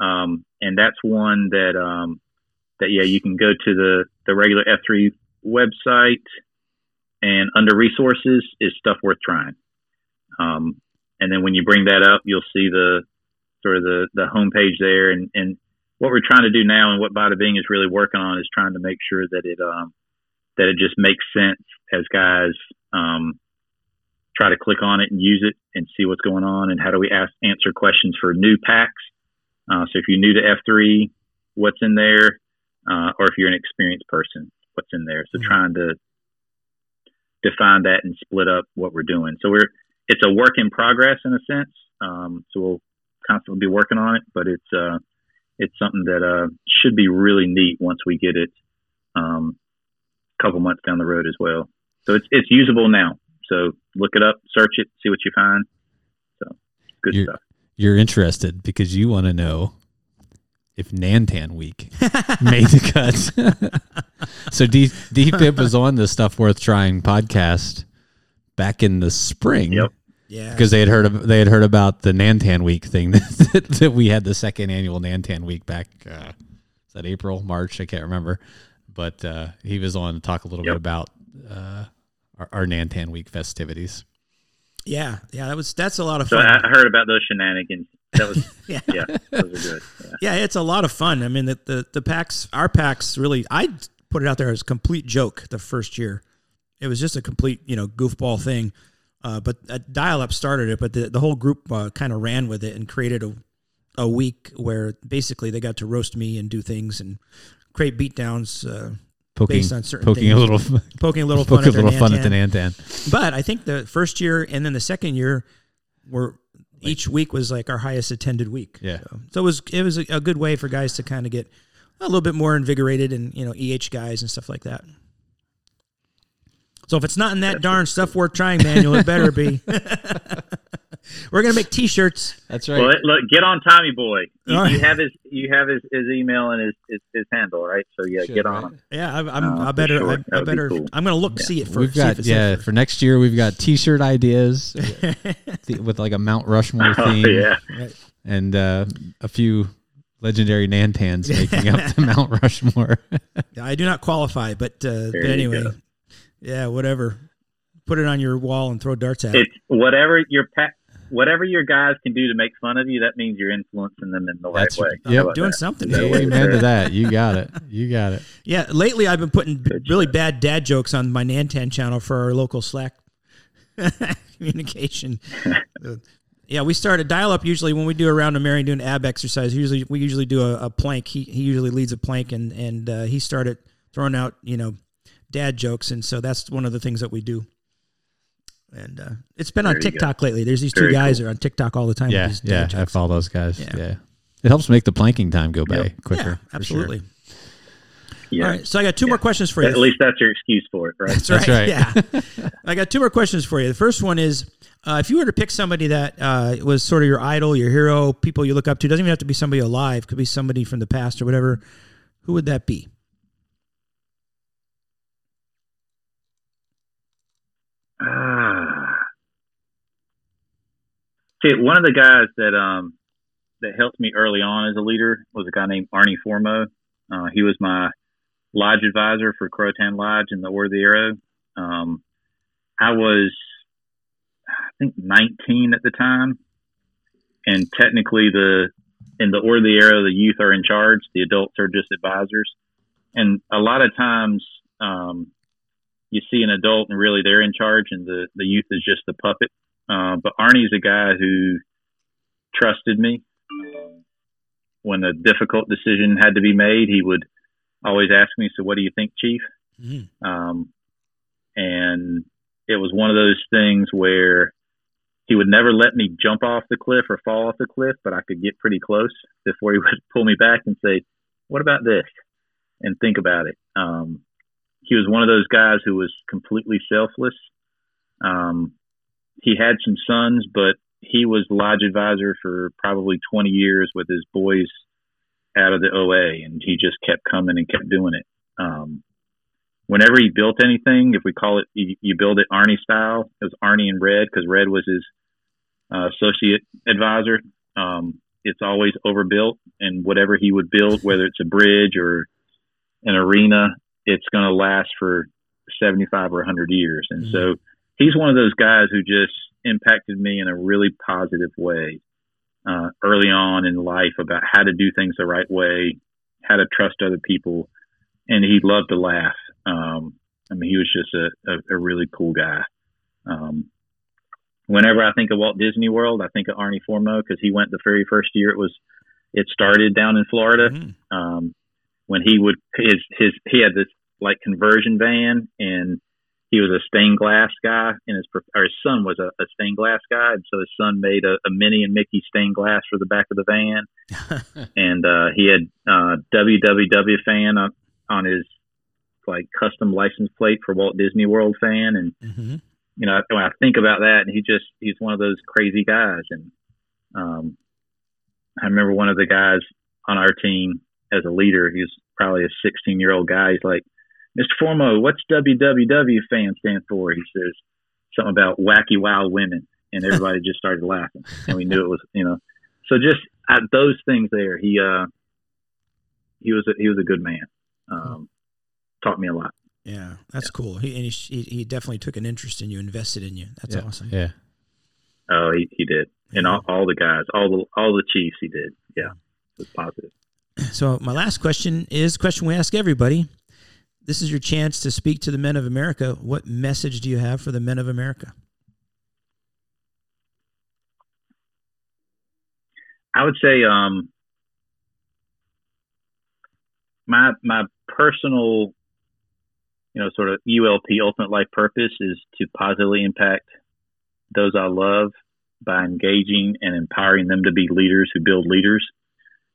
Um, and that's one that, um, that, yeah, you can go to the, the regular F3 website and under resources is stuff worth trying. Um, and then when you bring that up, you'll see the sort of the, the homepage there. And, and what we're trying to do now and what Bada Bing is really working on is trying to make sure that it, um, that it just makes sense as guys, um, try to click on it and use it and see what's going on and how do we ask, answer questions for new packs uh, so if you're new to F3, what's in there, uh, or if you're an experienced person, what's in there. So mm-hmm. trying to define that and split up what we're doing. So we're it's a work in progress in a sense. Um, so we'll constantly be working on it, but it's uh, it's something that uh, should be really neat once we get it um, couple months down the road as well. So it's it's usable now. So look it up, search it, see what you find. So good
you're,
stuff
you're interested because you want to know if Nantan Week made the cut. so D DPIP was on the Stuff Worth Trying podcast back in the spring.
Yep.
Yeah.
Because they had heard of, they had heard about the Nantan Week thing that, that we had the second annual Nantan Week back. Uh, is that April, March? I can't remember. But uh, he was on to talk a little yep. bit about uh, our, our Nantan Week festivities.
Yeah, yeah, that was that's a lot of
so
fun.
I heard about those shenanigans. That was yeah, yeah, those are good.
Yeah. yeah. it's a lot of fun. I mean, the, the the packs, our packs, really. I put it out there as a complete joke the first year. It was just a complete, you know, goofball thing. Uh, but a dial up started it, but the, the whole group uh, kind of ran with it and created a a week where basically they got to roast me and do things and create beatdowns. Uh,
poking,
based on certain
poking
things.
a little,
poking a little
poking
fun,
a little fun at the Nantan.
But I think the first year and then the second year were each week was like our highest attended week.
Yeah.
So, so it was it was a, a good way for guys to kind of get a little bit more invigorated and you know EH guys and stuff like that. So if it's not in that darn stuff worth trying manual, it better be. We're gonna make T-shirts.
That's right.
Well, look, get on Tommy Boy. You,
All right.
you have his you have his, his email and his, his, his handle, right? So yeah,
Should,
get on
right?
him.
Yeah, I, I'm.
Uh,
I better.
sure.
I, I
would be
better.
cool.
I'm gonna look
Yeah.
see it 1st
We've got yeah for next year. We've got T-shirt ideas with like a Mount Rushmore
Oh,
theme
yeah.
and uh, a few legendary Nantans making up the Mount Rushmore.
I do not qualify, but uh, but anyway,
go.
Yeah, whatever. Put it on your wall and throw darts at it.
It's whatever your pa- whatever your guys can do to make fun of you. That means you're influencing them in the right
That's
way.
right.
How
Yep.
Doing
that?
something.
Is that
Yeah,
what it
Amen to that. You got it. You got it.
Yeah, lately I've been putting
Good
really
job.
bad dad jokes on my Nantan channel for our local Slack communication. Yeah, we start a dial up usually when we do a round of Marion doing ab exercise. Usually, we usually do a, a plank. He he usually leads a plank, and and uh, he started throwing out you know dad jokes, and so that's one of the things that we do. And uh, it's been on
There you go.
TikTok lately. There's these two
Very
guys
cool.
that are on TikTok all the time.
Yeah,
with these
yeah.
dad
I follow those guys.
Yeah.
Yeah. It helps make the planking time go by
Yep.
quicker.
Yeah,
for sure.
absolutely.
Yeah.
All right, so I got two more questions for you.
At least that's your excuse for it, right?
That's
That's
right.
right.
Yeah. I got two more questions for you. The first one is uh, if you were to pick somebody that uh, was sort of your idol, your hero, people you look up to, doesn't even have to be somebody alive, could be somebody from the past or whatever, who would that be?
Ah. See, one of the guys that um that helped me early on as a leader was a guy named Arnie Formo. Uh, he was my lodge advisor for Croatan Lodge in the Order of the Arrow. Um, I was, I think, 19 at the time, and technically the in the Order of the Arrow, the youth are in charge. The adults are just advisors, and a lot of times. Um, you see an adult and really they're in charge and the, the youth is just the puppet. Uh, but Arnie's a guy who trusted me. When a difficult decision had to be made, he would always ask me, So, what do you think, Chief?
Mm-hmm.
Um, and it was one of those things where he would never let me jump off the cliff or fall off the cliff, but I could get pretty close before he would pull me back and say, What about this? And think about it. Um, he was one of those guys who was completely selfless. Um, he had some sons, but he was lodge advisor for probably 20 years with his boys out of the OA, and he just kept coming and kept doing it. Um, whenever he built anything, if we call it, you, you build it Arnie style, it was Arnie and Red because Red was his uh, associate advisor. Um, it's always overbuilt, and whatever he would build, whether it's a bridge or an arena, it's going to last for 75 or 100 years. And so he's one of those guys who just impacted me in a really positive way uh, early on in life about how to do things the right way, how to trust other people. And he loved to laugh. Um, I mean, he was just a, a, a really cool guy. Um, whenever I think of Walt Disney World, I think of Arnie Formo because he went the very first year it was it started down in Florida
Mhm.
um, when he would his his he had this like conversion van and he was a stained glass guy and his or his son was a, a stained glass guy and so his son made a, a Minnie and Mickey stained glass for the back of the van and uh, he had uh, WWW fan on, on his like custom license plate for Walt Disney World fan and
Mhm.
you know, when I think about that, and he just, he's one of those crazy guys. And um, I remember one of the guys on our team as a leader, He's probably a 16 year old guy. He's like, Mr. Formo, what's WWW fan stand for? He says something about wacky wild women. And everybody just started laughing. And we knew it was, you know, so just at those things there, he, uh, he was, a, he was a good man. Um, taught me a lot.
Yeah, that's cool. He, and he, he he definitely took an interest in you, invested in you. That's
Yeah.
awesome.
Yeah.
Oh, he, he did. And all, all the guys, all the, all the chiefs, he did. Yeah. It was positive.
So my last question is question we ask everybody. This is your chance to speak to the men of America. What message do you have for the men of America?
I would say um, my my personal, you know, sort of ULP ultimate life purpose is to positively impact those I love by engaging and empowering them to be leaders who build leaders.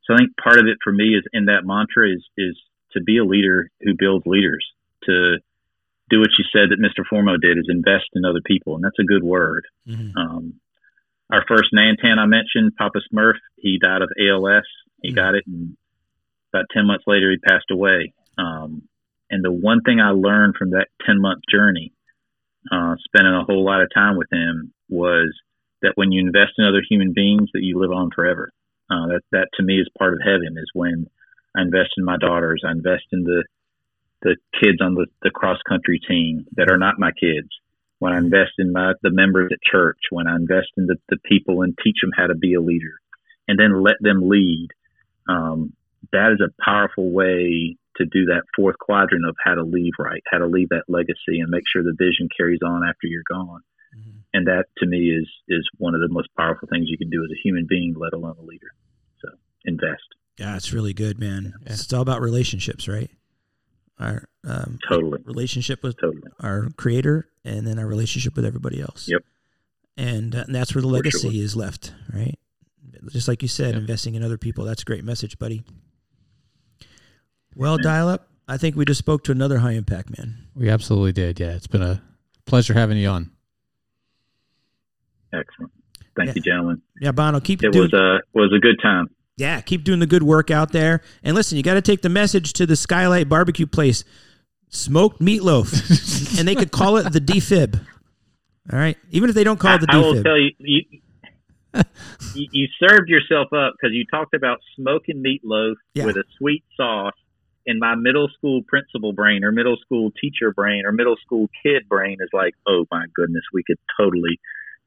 So I think part of it for me is in that mantra is is to be a leader who builds leaders. To do what you said that Mr. Formo did is invest in other people, and that's a good word.
Mhm.
Um, our first Nantan I mentioned, Papa Smurf, he died of ALS. He
Mhm.
got it, and about 10 months later, he passed away. Um, and the one thing I learned from that 10 month journey, uh, spending a whole lot of time with him, was that when you invest in other human beings, that you live on forever. Uh, that, that to me is part of heaven, is when I invest in my daughters, I invest in the, the kids on the, the cross country team that are not my kids when I invest in my, the members at church, when I invest in the, the people and teach them how to be a leader and then let them lead. Um, that is a powerful way to do that fourth quadrant of how to leave right, how to leave that legacy and make sure the vision carries on after you're gone. And that to me is is one of the most powerful things you can do as a human being, let alone a leader. So invest.
Yeah, it's really good, man. It's all about relationships, right? Our um,
Totally.
relationship with
Totally.
our creator, and then our relationship with everybody else.
Yep.
And, uh, and that's where the
For
legacy
sure.
is left, right? Just like you said,
Yep.
investing in other people. That's a great message, buddy. Well,
man.
dial up. I think we just spoke to another high impact man.
We absolutely did. Yeah, it's been a pleasure having you on.
Excellent. Thank
Yeah.
you, gentlemen.
Yeah, Bono, keep
It
doing.
was a was a good time.
yeah, keep doing the good work out there. And listen, you got to take the message to the Skylight Barbecue place, smoked meatloaf, and they could call it the defib. All right, even if they don't call it the
I, I will tell you, you, you, you served yourself up because you talked about smoking meatloaf
Yeah.
with a sweet sauce. And my middle school principal brain, or middle school teacher brain, or middle school kid brain is like, oh my goodness, we could totally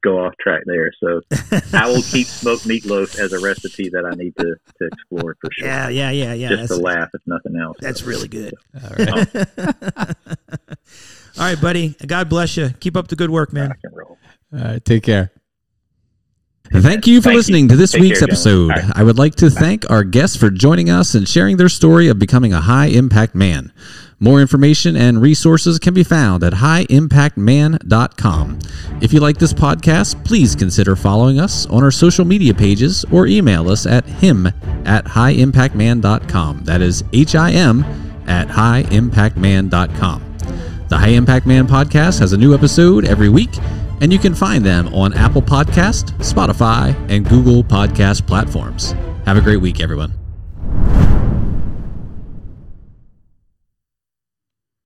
go off track there. So I will keep smoked meatloaf as a recipe that I need to, to explore for sure.
yeah, yeah, yeah, yeah.
Just to laugh, if nothing else.
that's really good.
All right.
All right, buddy. God bless you. Keep up the good work, man.
Rock.
All right. Take care.
Thank you for
Thank you.
listening to this
Take
week's
care,
episode.
Bye.
I would like to thank our guests for joining us and sharing their story of becoming a high impact man. More information and resources can be found at highimpactman.com. If you like this podcast, please consider following us on our social media pages or email us at him at highimpactman.com. That is H I M at highimpactman.com. The High Impact Man podcast has a new episode every week, and you can find them on Apple Podcast, Spotify, and Google Podcast platforms. Have a great week, everyone.